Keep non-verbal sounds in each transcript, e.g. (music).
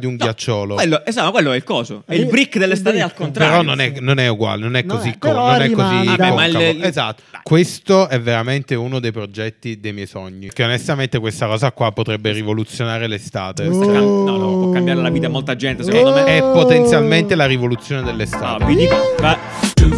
di un ghiacciolo. Quello, esatto, quello è il coso. È il Il- brick dell'estate il al brick. contrario. Però non è, non è uguale, non è Non così, è- co- non è così. Vabbè, ma il- Esatto. dai. Questo è veramente uno dei progetti dei miei sogni. Che onestamente questa cosa qua potrebbe rivoluzionare l'estate. Oh. No, no, può cambiare la vita a molta gente, secondo me. È potenzialmente la rivoluzione No, dell'estate. vi dico, va- Two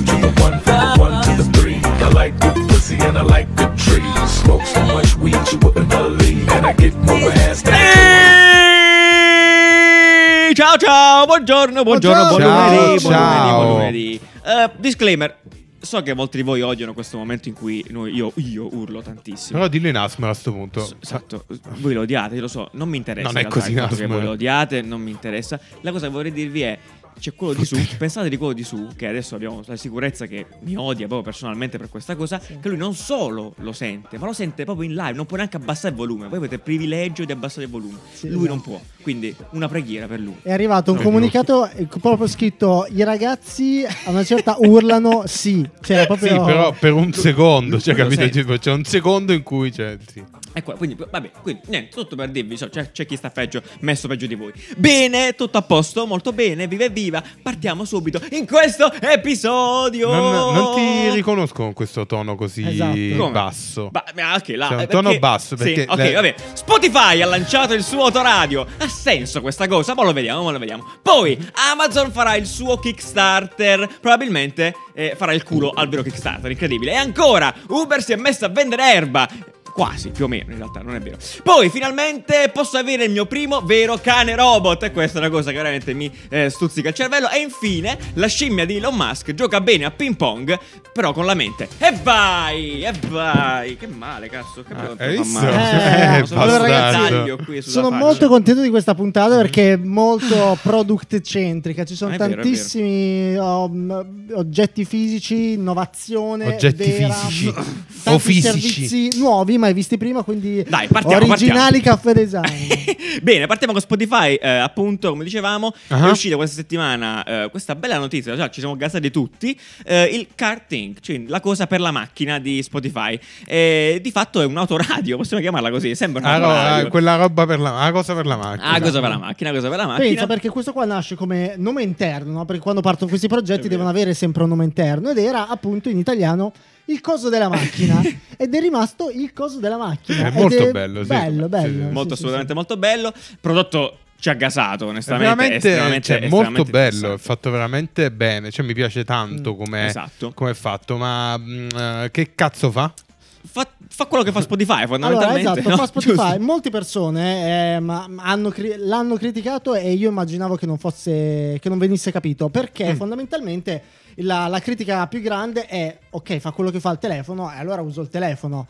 Ciao ciao, buongiorno, buongiorno, buon lunedì, buon lunedì, ciao. buon lunedì. Eh, disclaimer, so che molti di voi odiano questo momento in cui noi- io, io urlo tantissimo. Però dillo in asmo a questo punto. S- Esatto, voi lo odiate, io lo so, non mi interessa. Non è realtà così il fatto che voi lo odiate, non mi interessa. La cosa che vorrei dirvi è. C'è quello di su, pensate di quello di su, che adesso abbiamo la sicurezza che mi odia proprio personalmente per questa cosa, che lui non solo lo sente, ma lo sente proprio in live, non può neanche abbassare il volume. Voi avete il privilegio di abbassare il volume. Sì, lui esatto. non può. Quindi una preghiera per lui. È arrivato un No, comunicato eh, proprio scritto: I ragazzi a una certa urlano sì. Cioè, Sì, proprio. però per un secondo, cioè, capito? C'è un secondo in cui c'è. Sì. Ecco, quindi, vabbè, quindi, niente, tutto per dirvi, so, c'è, c'è chi sta peggio, messo peggio di voi. Bene, tutto a posto, molto bene, viva e viva. Partiamo subito in questo episodio. Non, non ti riconosco con questo tono così Esatto. Basso. Ba- ma anche là, Cioè, un eh, tono perché- basso, sì, perché ok, le- vabbè. Spotify ha lanciato il suo autoradio. Ha senso questa cosa? Ma lo vediamo, ma lo vediamo. Poi Amazon farà il suo Kickstarter. Probabilmente eh, farà il culo al vero Kickstarter. Incredibile. E ancora, Uber si è messo a vendere erba. Quasi, più o meno, in realtà, non è vero. Poi, finalmente, posso avere il mio primo vero cane robot. E questa è una cosa che veramente mi eh, stuzzica il cervello. E infine, la scimmia di Elon Musk gioca bene a ping pong, però con la mente. E vai, e vai. Che male, cazzo. Che Ah, hai visto? male. Eh, Sono ragazzi, qui sulla Sono faccia. molto contento di questa puntata perché è molto product centrica. Ci sono Ah, vero, tantissimi um, oggetti fisici, innovazione. Oggetti vera, fisici. tanti O fisici. servizi mai visti prima. Quindi Dai, partiamo, originali caffè design. (laughs) Bene, partiamo con Spotify. eh, appunto, come dicevamo, Ah. è uscita questa settimana eh, questa bella notizia. Cioè, ci siamo gasati tutti. eh, il karting, cioè la cosa per la macchina di Spotify. Eh, di fatto è un autoradio, possiamo chiamarla così. Sembra un Ah, autoradio. ah, quella roba per la, ah, cosa per la macchina. Ah, cosa per la macchina, cosa per la macchina. Pensa perché questo qua nasce come nome interno, no? perché quando partono questi progetti devono avere sempre un nome interno ed era appunto in italiano il coso della macchina (laughs) ed è rimasto il coso della macchina. È Ed molto bello, sì. Bello, bello. sì. molto Sì, sì, assolutamente molto bello. Prodotto ci ha gasato, È onestamente. veramente estremamente, cioè, molto estremamente bello, è fatto veramente bene. Cioè, mi piace tanto Mm, come esatto. è fatto. Ma eh, che cazzo fa? Fa, fa quello che fa Spotify, Allora, fondamentalmente. esatto, no? fa (laughs) Spotify. Giusto. Molte persone eh, ma- hanno cri- l'hanno criticato e io immaginavo che non fosse che non venisse capito perché Mm. fondamentalmente la, la critica più grande è ok, fa quello che fa il telefono e allora uso il telefono.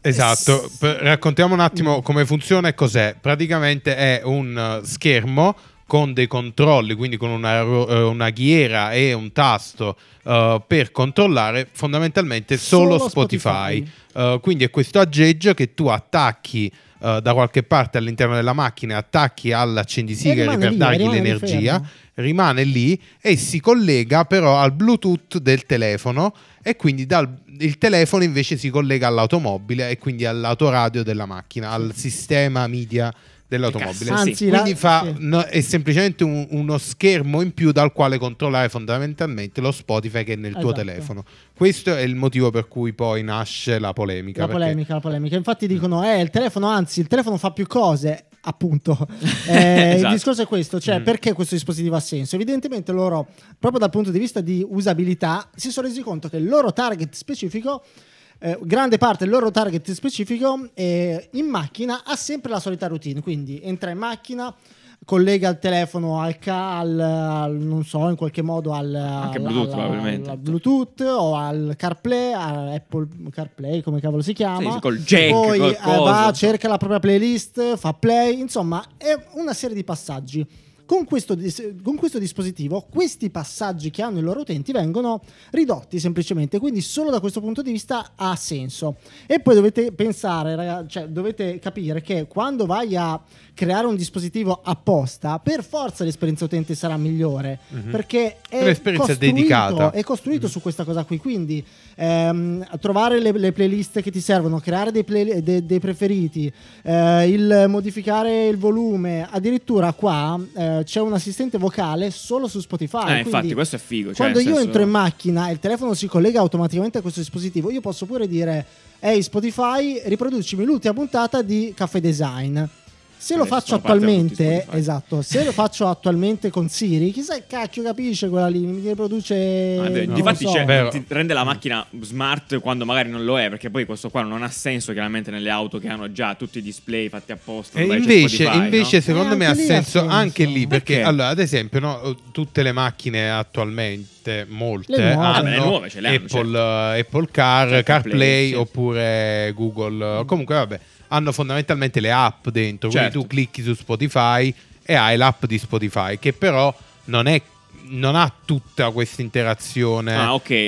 Esatto, S- raccontiamo un attimo come funziona e cos'è. Praticamente è un uh, schermo con dei controlli, quindi con una, eh, una ghiera e un tasto uh, per controllare fondamentalmente solo, Solo Spotify. Spotify. Uh, quindi è questo aggeggio che tu attacchi uh, da qualche parte all'interno della macchina, attacchi all'accendisigari per lì, dargli l'energia fermo. rimane lì e si collega però al Bluetooth del telefono e quindi dal, il telefono invece si collega all'automobile e quindi all'autoradio della macchina, al sistema media dell'automobile. Anzi, Quindi la- fa, sì. no, è semplicemente un- uno schermo in più dal quale controllare fondamentalmente lo Spotify che è nel tuo Esatto. telefono. Questo è il motivo per cui poi nasce la polemica. La perché- polemica, la polemica. Infatti dicono, eh, il telefono, anzi, il telefono fa più cose. Appunto, (laughs) Eh, il Esatto. discorso è questo: cioè, Mm. perché questo dispositivo ha senso? Evidentemente, loro, proprio dal punto di vista di usabilità, si sono resi conto che il loro target specifico, eh, grande parte del loro target specifico, eh, in macchina ha sempre la solita routine. Quindi entra in macchina. Collega il telefono al, ca- al- non so, in qualche modo al, Anche al- Bluetooth, al- probabilmente. al Bluetooth o al CarPlay, Apple CarPlay, come cavolo si chiama. Sì, col jack, Poi col eh, va, cerca la propria playlist, fa play, insomma, è una serie di passaggi. Con questo, con questo dispositivo, questi passaggi che hanno i loro utenti vengono ridotti semplicemente, quindi solo da questo punto di vista ha senso. E poi dovete pensare, ragazzi, cioè dovete capire che quando vai a creare un dispositivo apposta, per forza l'esperienza utente sarà migliore, perché è L'esperienza costruito, dedicata. è costruito su questa cosa qui, quindi ehm, trovare le, le playlist che ti servono, creare dei, play- de- dei preferiti, eh, il modificare il volume, addirittura qua eh, c'è un assistente vocale solo su Spotify. Eh, infatti, questo è figo. cioè, quando io senso- entro in macchina e il telefono si collega automaticamente a questo dispositivo, io posso pure dire: Ehi Spotify, riproducimi l'ultima puntata di Caffè Design. Se lo faccio attualmente, esatto, se lo faccio attualmente con Siri, chissà che cacchio capisce quella lì, mi riproduce. Ah, non difatti so. ti rende la macchina smart quando magari non lo è, perché poi questo qua non ha senso chiaramente nelle auto che hanno già tutti i display fatti apposta. E invece, Spotify, invece no? secondo me ha senso, senso. anche lì perché, Perché? allora ad esempio no, tutte le macchine attualmente molte Le nuove. hanno Ah, beh, le nuove ce Apple, eh, Apple Car, Certo, CarPlay Play, sì. oppure Google comunque vabbè hanno fondamentalmente le app dentro quindi Certo. tu clicchi su Spotify e hai l'app di Spotify che però non è non ha tutta questa interazione Ah, ok, eh,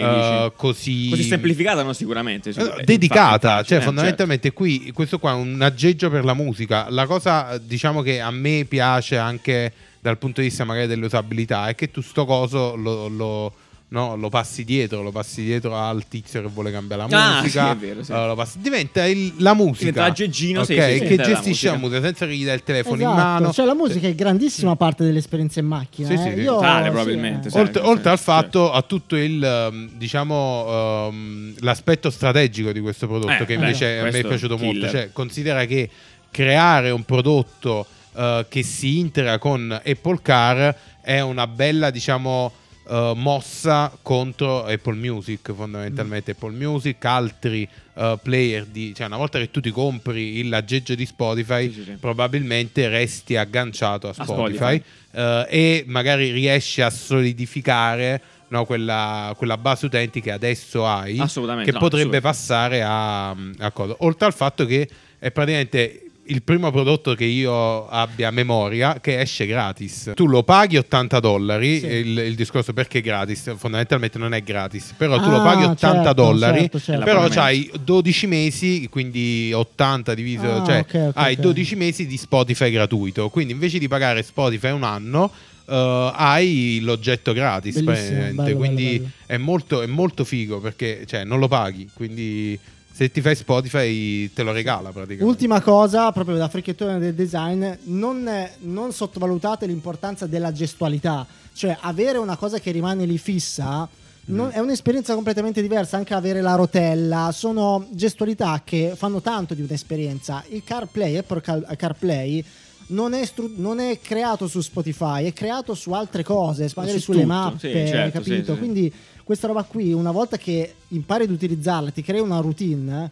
dici. così Così semplificata, no? Sicuramente. eh, sicur- eh, dedicata, infatti, cioè eh, fondamentalmente qui questo qua è un aggeggio per la musica. La cosa diciamo che a me piace anche dal punto di vista magari dell'usabilità è che tu sto coso lo, lo- no, lo passi dietro, lo passi dietro al tizio che vuole cambiare la Ah, musica. sì, vero, sì. lo passi- diventa il- la musica. Diventa l'aggeggino, ok, sì, che diventa la gestisce la musica. musica senza che gli dai il telefono Esatto, in mano. Cioè, la musica è grandissima parte dell'esperienza in macchina. Sì, eh. sì. Io- Totale, sì, probabilmente, eh. sì. Oltre, oltre al sì. fatto a tutto il ehm, diciamo ehm, l'aspetto strategico di questo prodotto Eh, che beh, invece a me è piaciuto molto killer. cioè considera che creare un prodotto eh, che si integra con Apple Car è una bella diciamo eh, mossa contro Apple Music fondamentalmente Mm. Apple Music altri eh, player di cioè una volta che tu ti compri il l'aggeggio di Spotify Sì, sì, sì. probabilmente resti agganciato a A Spotify, Spotify. eh, e magari riesci a solidificare no, quella, quella base utenti che adesso hai, che no, potrebbe passare a, a cosa. Oltre al fatto che è praticamente il primo prodotto che io abbia a memoria che esce gratis. Tu lo paghi 80 dollari, Sì. il, il discorso perché è gratis, fondamentalmente non è gratis, però tu lo Ah, paghi 80 certo, dollari, certo, certo. però c'hai 12 mesi, quindi 80 diviso, Ah, cioè ok, ok, hai ok. 12 mesi di Spotify gratuito, quindi invece di pagare Spotify un anno eh, hai l'oggetto gratis bello, quindi bello, bello. È, molto, è molto figo perché cioè, non lo paghi, quindi se ti fai Spotify te lo regala praticamente. Ultima cosa, proprio da fricchettone del design, non, non sottovalutate l'importanza della gestualità, cioè avere una cosa che rimane lì fissa. non- è un'esperienza completamente diversa, anche avere la rotella, sono gestualità che fanno tanto di un'esperienza. Il CarPlay, Apple Car- CarPlay, non è, stru- non è creato su Spotify, è creato su altre cose, magari Su sulle tutto, mappe, sì, certo, capito? sì, sì. Quindi questa roba qui, una volta che impari ad utilizzarla, ti crea una routine,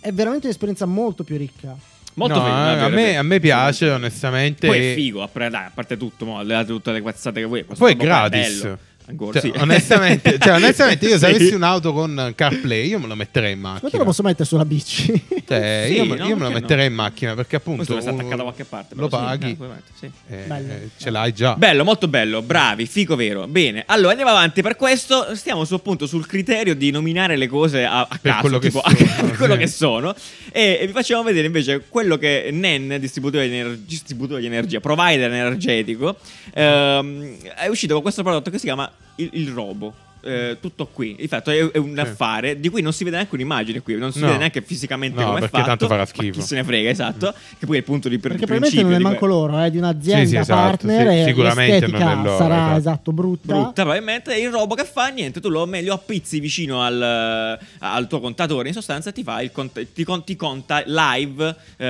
è veramente un'esperienza molto più ricca. Molto No, figo, eh, è vero, a, è me, a me piace onestamente. Poi è figo, a, pre- dai, a parte tutto, mo, tutte le cazzate che vuoi. Poi è gratis. bello. Ancora, Cioè, sì. onestamente, cioè, onestamente, io se (laughs) Sì. avessi un'auto con CarPlay, io me lo metterei in Ma te macchina. lo posso mettere sulla bici? Cioè, (laughs) Sì, io, me- no, io me lo perché no? metterei in macchina perché appunto Questo deve attaccato da qualche parte. lo paghi, eh, mettere, sì. eh, Bello. eh, ce l'hai già. Bello, molto bello, bravi, fico vero. Bene, allora andiamo avanti. Per questo stiamo su, appunto sul criterio di nominare le cose a, a Per caso, quello che tipo, sono, (laughs) a quello che sono. E, e vi facciamo vedere invece quello che NEN, distributore di, ener- distributore di energia, provider energetico, ehm, è uscito con questo prodotto che si chiama il, il Robo. Eh, tutto qui, infatti è, è un Sì. affare di cui non si vede neanche un'immagine qui, non si No. vede neanche fisicamente No, come è perché fatto, tanto farà ma schifo. chi se ne frega, esatto, che poi è il punto di, per, Perché di probabilmente non è principio manco loro, è di un'azienda Sì, sì, esatto, partner sì, sicuramente non è loro, sarà esatto. esatto brutta. brutta probabilmente il robo che fa niente tu lo, meglio appizzi vicino al, al tuo contatore in sostanza ti fa il cont- ti, con- ti conta live eh,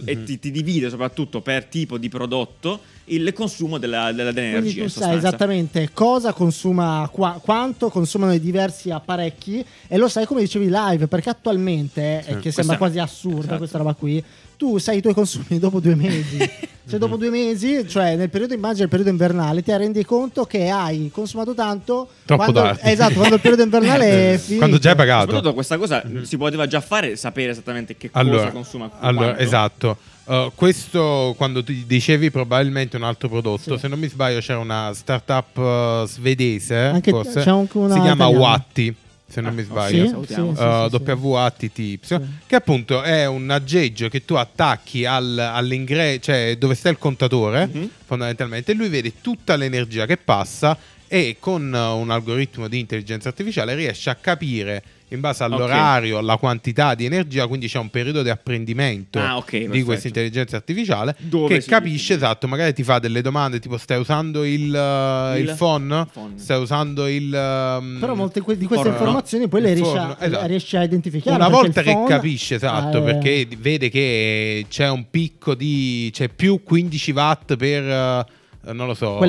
Mhm. e ti, ti divide soprattutto per tipo di prodotto il consumo della, della- dell'energia Quindi tu sai sostanza. esattamente cosa consuma, qua- quanto consumano i diversi apparecchi e lo sai come dicevi live, perché attualmente, eh, che sembra quasi assurda esatto. questa roba qui, tu sai i tuoi consumi dopo due mesi. (laughs) cioè dopo due mesi, cioè nel periodo immagina il periodo invernale, ti rendi conto che hai consumato tanto Troppo quando, tardi. Esatto, quando il periodo invernale (laughs) è finito. Quando già hai pagato. soprattutto questa cosa si poteva già fare sapere esattamente che cosa Allora, consuma allora quanto. esatto. Uh, questo quando ti dicevi probabilmente un altro prodotto, Sì. se non mi sbaglio c'era una startup uh, svedese, Anche- forse, c'è anche una si chiama italiana. Watti, se non Ah, mi sbaglio. Sì, Uh, sì, sì. WATTY, Sì. che appunto è un aggeggio che tu attacchi al, all'ingresso, cioè dove sta il contatore, Mhm. fondamentalmente, e lui vede tutta l'energia che passa e con un algoritmo di intelligenza artificiale riesce a capire in base all'orario, alla quantità di energia, quindi c'è un periodo di apprendimento Ah, ok, di perfetto. questa intelligenza artificiale Dove che capisce esatto, magari ti fa delle domande tipo stai usando il, uh, Il- il phone? phone. Stai usando il... um, Però molte que- di queste forno, no? informazioni poi le forno, a, esatto. riesce a identificare. Una volta che phone- capisce, esatto, eh, perché vede che c'è un picco di... c'è più 15 watt per... eh, non lo so, per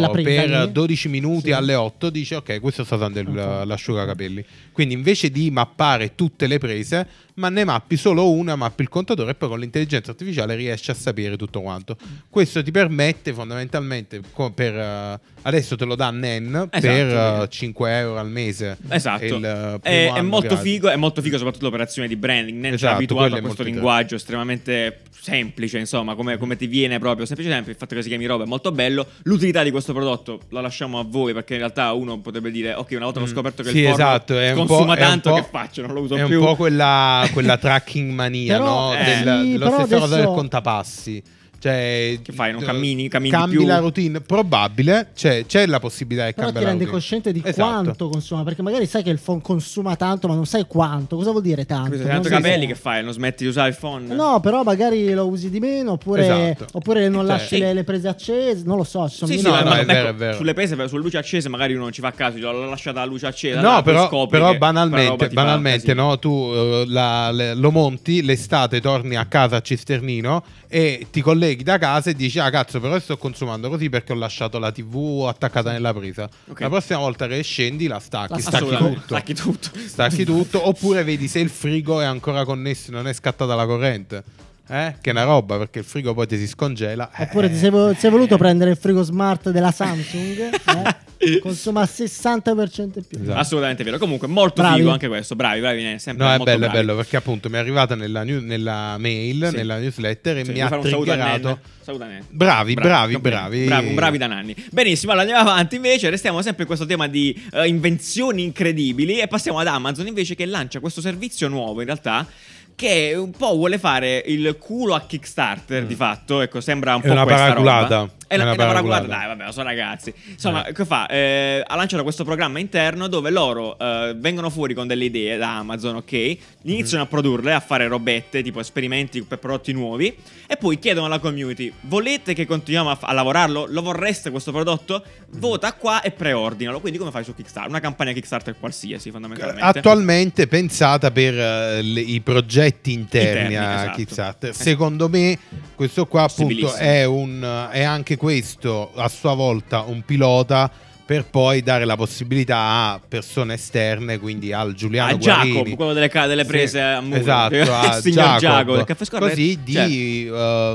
lì? 12 minuti Sì. alle 8 dice ok, questo sta usando il- Ok. l'asciugacapelli. Quindi invece di mappare tutte le prese, ma ne mappi solo una, mappi il contatore e poi con l'intelligenza artificiale riesci a sapere tutto quanto. Questo ti permette fondamentalmente per... eh, adesso te lo dà NEN per Esatto. eh, 5 euro al mese. Esatto, È il, eh, è, è molto figo, è molto figo soprattutto l'operazione di branding. Nen ci Esatto, ha abituato a è questo linguaggio estremamente semplice, insomma, come, come ti viene proprio semplice sempre il fatto che si chiami roba è molto bello. L'utilità di questo prodotto la lasciamo a voi perché in realtà uno potrebbe dire ok, una volta che ho Mm. scoperto che Sì, il esatto, è consuma è tanto che faccio, non lo uso È più. un po' quella, quella tracking mania, Però, no? eh, Del- sì, lo stesso cosa del adesso- contapassi. Cioè, Che fai, non cammini- cammini cambi più? la routine? Probabile, c'è, c'è la possibilità di Però ti cambiare la rendi cosciente di Esatto. quanto consuma, perché magari sai che il phone consuma tanto, ma non sai quanto. Cosa vuol dire tanto? Questo tanto capelli che fai? Non smetti di usare il phone? No, però magari lo usi di meno, oppure, Esatto. oppure non Cioè- lasci le, le prese accese. Non lo so. Ci sono Sì, sì, No, no, ma- è vero, ecco, è vero. Sulle prese, sulle luci accese, magari uno non ci fa caso, l'ho lasciata la luce accesa. No, però, scopri però che banalmente, ti banalmente no, tu eh, la- le- lo monti, l'estate torni a casa a Cisternino e ti colleghi da casa e dici, ah cazzo, però sto consumando così perché ho lasciato la TV attaccata nella presa. Ok. La prossima volta che scendi la stacchi, La stacchi tutto. Stacchi tutto. Stacchi tutto, oppure vedi se il frigo è ancora connesso, non è scattata la corrente. Eh? Che è una roba perché il frigo poi ti si scongela. Eh. Oppure ti sei, sei voluto prendere il frigo smart della Samsung? eh? (laughs) Consuma 60% in più. Esatto. Assolutamente vero. Comunque, molto Bravi. figo anche questo. Bravi, bravi. Sempre No, è molto bello, è bravi. bello perché appunto mi è arrivata nella, new- nella mail, Sì. nella newsletter e Sì, mi ha triggerato. Bravi, bravi, bravi. Bravi, un bravi da Nanni. Benissimo, allora andiamo avanti invece. Restiamo sempre in questo tema di eh, invenzioni incredibili e passiamo ad Amazon invece che lancia questo servizio nuovo in realtà. Che un po' vuole fare il culo a Kickstarter di fatto. Ecco, sembra un È po' una questa paraculata. roba. È, una è una paraculata, dai, vabbè, sono ragazzi. Insomma, Eh. che fa? Eh, ha lanciato questo programma interno dove loro eh, vengono fuori con delle idee da Amazon, ok? Iniziano a produrle, a fare robette, tipo esperimenti per prodotti nuovi, e poi chiedono alla community: volete che continuiamo a, fa- a lavorarlo? Lo vorreste questo prodotto? Vota qua e preordinalo. Quindi, come fai su Kickstarter? Una campagna Kickstarter qualsiasi, fondamentalmente. Attualmente pensata per eh, le- i progetti interni, Interni, a esatto. Kickstarter. Esatto. Secondo me, questo qua appunto è, un, è anche questo a sua volta un pilota per poi dare la possibilità a persone esterne, quindi al Giuliano a Guarini. quello delle, delle Sì, prese a muro. esatto, (laughs) a signor Jacob del caffè scorretto. così di, Cioè,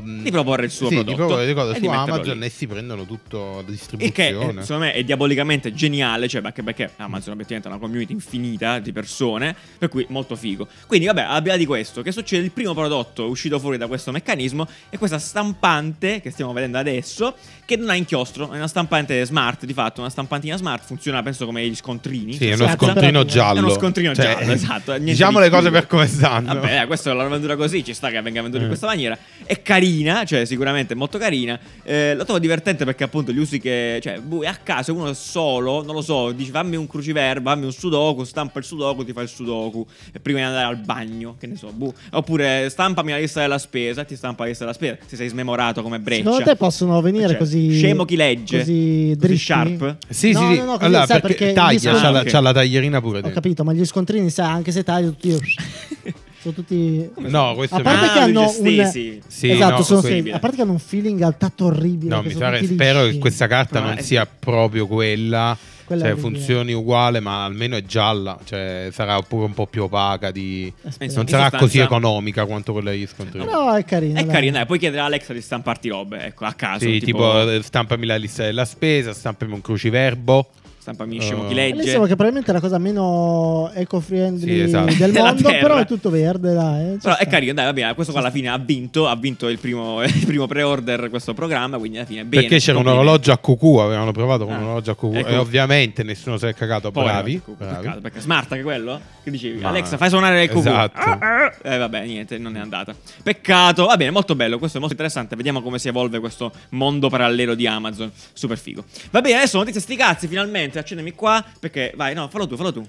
ehm, di proporre il suo sì, prodotto di proporre le cose e su Amazon lì. e si prendono tutto la che distribuzione. eh, secondo me è diabolicamente geniale, cioè anche perché Amazon obiettivamente è una community infinita di persone, per cui molto figo. Quindi vabbè, al di là di questo, che succede? Il primo prodotto uscito fuori da questo meccanismo è questa stampante che stiamo vedendo adesso, che non ha inchiostro, è una stampante smart, di fatto, una stampantina smart, funziona penso come gli scontrini. Sì, è in uno sostanza. scontrino giallo. È uno scontrino Cioè, giallo, esatto. niente Diciamo di le cose più. per come stanno. Vabbè, eh, questa è la venduta così, ci sta che venga venduta in Eh. questa maniera. È carina, cioè sicuramente molto carina. Eh, lo trovo divertente perché appunto gli usi che, cioè, è a caso uno è solo, non lo so, dici fammi un cruciverba, fammi un sudoku, stampa il sudoku, ti fa il sudoku e prima di andare al bagno, che ne so, boh. Oppure stampami la lista della spesa, ti stampa la lista della spesa, se sei smemorato come breccia. Secondo te possono venire Cioè, così. Scemo chi legge. Così dritti? sharp. Sì, No, sì, sì. no, no, così, allora, sai, perché, perché taglia, gli c'ha, la, c'ha la taglierina pure Ho dentro. capito, ma gli scontrini, sai, anche se tagli tutti. (laughs) sono tutti. No, questo A è parte Ah, che hanno un. Sì, esatto, no, sono stesi. A parte che hanno un feeling al tatto orribile. No, mi pare, spero che questa carta No, non è- sia proprio quella. Quella cioè, funzioni uguale, ma almeno è gialla. Cioè, sarà pure un po' più opaca. Di... Aspetta. Non sarà sostanza- così economica quanto quella degli scontrini. No, è carina. È dai. carina, dai, puoi chiedere a Alexa di stamparti robe, ecco, a caso. Sì, tipo, eh, stampami la lista della spesa, stampami un cruciverbo. Stampamissimo, chi Uh, legge. Bellissimo che probabilmente è la cosa meno eco-friendly Sì, esatto. del (laughs) mondo, però è tutto verde, dai. eh, Però è sta. carino, dai, va bene. Questo qua alla fine ha vinto. Ha vinto il primo, (laughs) il primo pre-order questo programma. Quindi alla fine bene. Perché c'era un orologio a cucù, avevano provato con Ah, un orologio a cucù ecco. e ovviamente nessuno si è cagato, Poi, bravi. ecco, bravi. peccato, perché smart anche quello? Che dicevi? Ma- Alexa, fai suonare il cucù. Esatto. Ah, ah. Eh, vabbè, niente, non è andata. Peccato. Va bene, molto bello. Questo è molto interessante. Vediamo come si evolve questo mondo parallelo di Amazon. Super figo. Va bene, adesso notizie sti cazzi, finalmente. Accendimi qua. Perché, vai, no, fallo tu, fallo tu.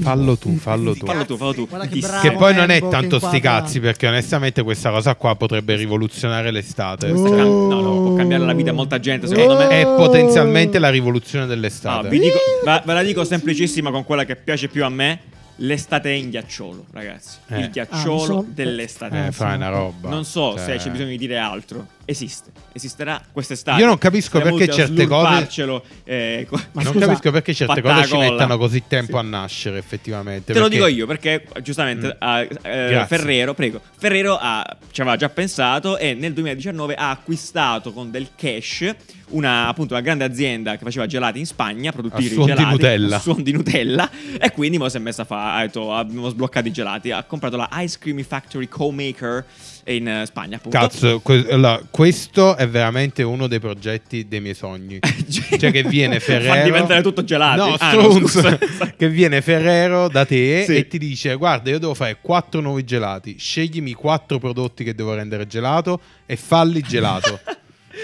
Fallo tu, fallo tu. Fallo tu, fallo tu. Guarda che bravo. Che poi non è che tanto sti inquadra. cazzi, perché onestamente questa cosa qua potrebbe rivoluzionare l'estate. Oh. Cam- no, no, può cambiare la vita a molta gente, secondo me. È potenzialmente la rivoluzione No, dell'estate. vi dico, ve la dico semplicissima con quella che piace più a me. L'estate è in ghiacciolo, ragazzi. Eh. Il ghiacciolo Ah, sono- dell'estate. Eh, fai una roba. Non so Cioè- se c'è bisogno di dire altro. Esiste. Esisterà quest'estate. Io non capisco Saremo perché a certe cose- eh, co- Ma non scusa, capisco perché certe cose ci mettano così tempo Sì. a nascere, effettivamente. Te lo perché- dico io perché giustamente Mm. ah, eh. Ferrero, prego, Ferrero ha- ci aveva già pensato e nel 2019 ha acquistato con del cash una, appunto, una grande azienda che faceva gelati in Spagna, produttori A di suon di gelati, Nutella. a suon di Nutella e quindi mo si è messa a fare, ha detto abbiamo sbloccato i gelati, ha comprato la Ice Cream Factory Co-Maker in eh, Spagna appunto. Cazzo, que- allora, questo è veramente uno dei progetti dei miei sogni. (laughs) cioè che viene (laughs) Ferrero Fa diventare tutto gelati. No, Ah, no, (laughs) che viene Ferrero da te Sì. e ti dice "Guarda, io devo fare quattro nuovi gelati. Sceglimi quattro prodotti che devo rendere gelato e falli gelato".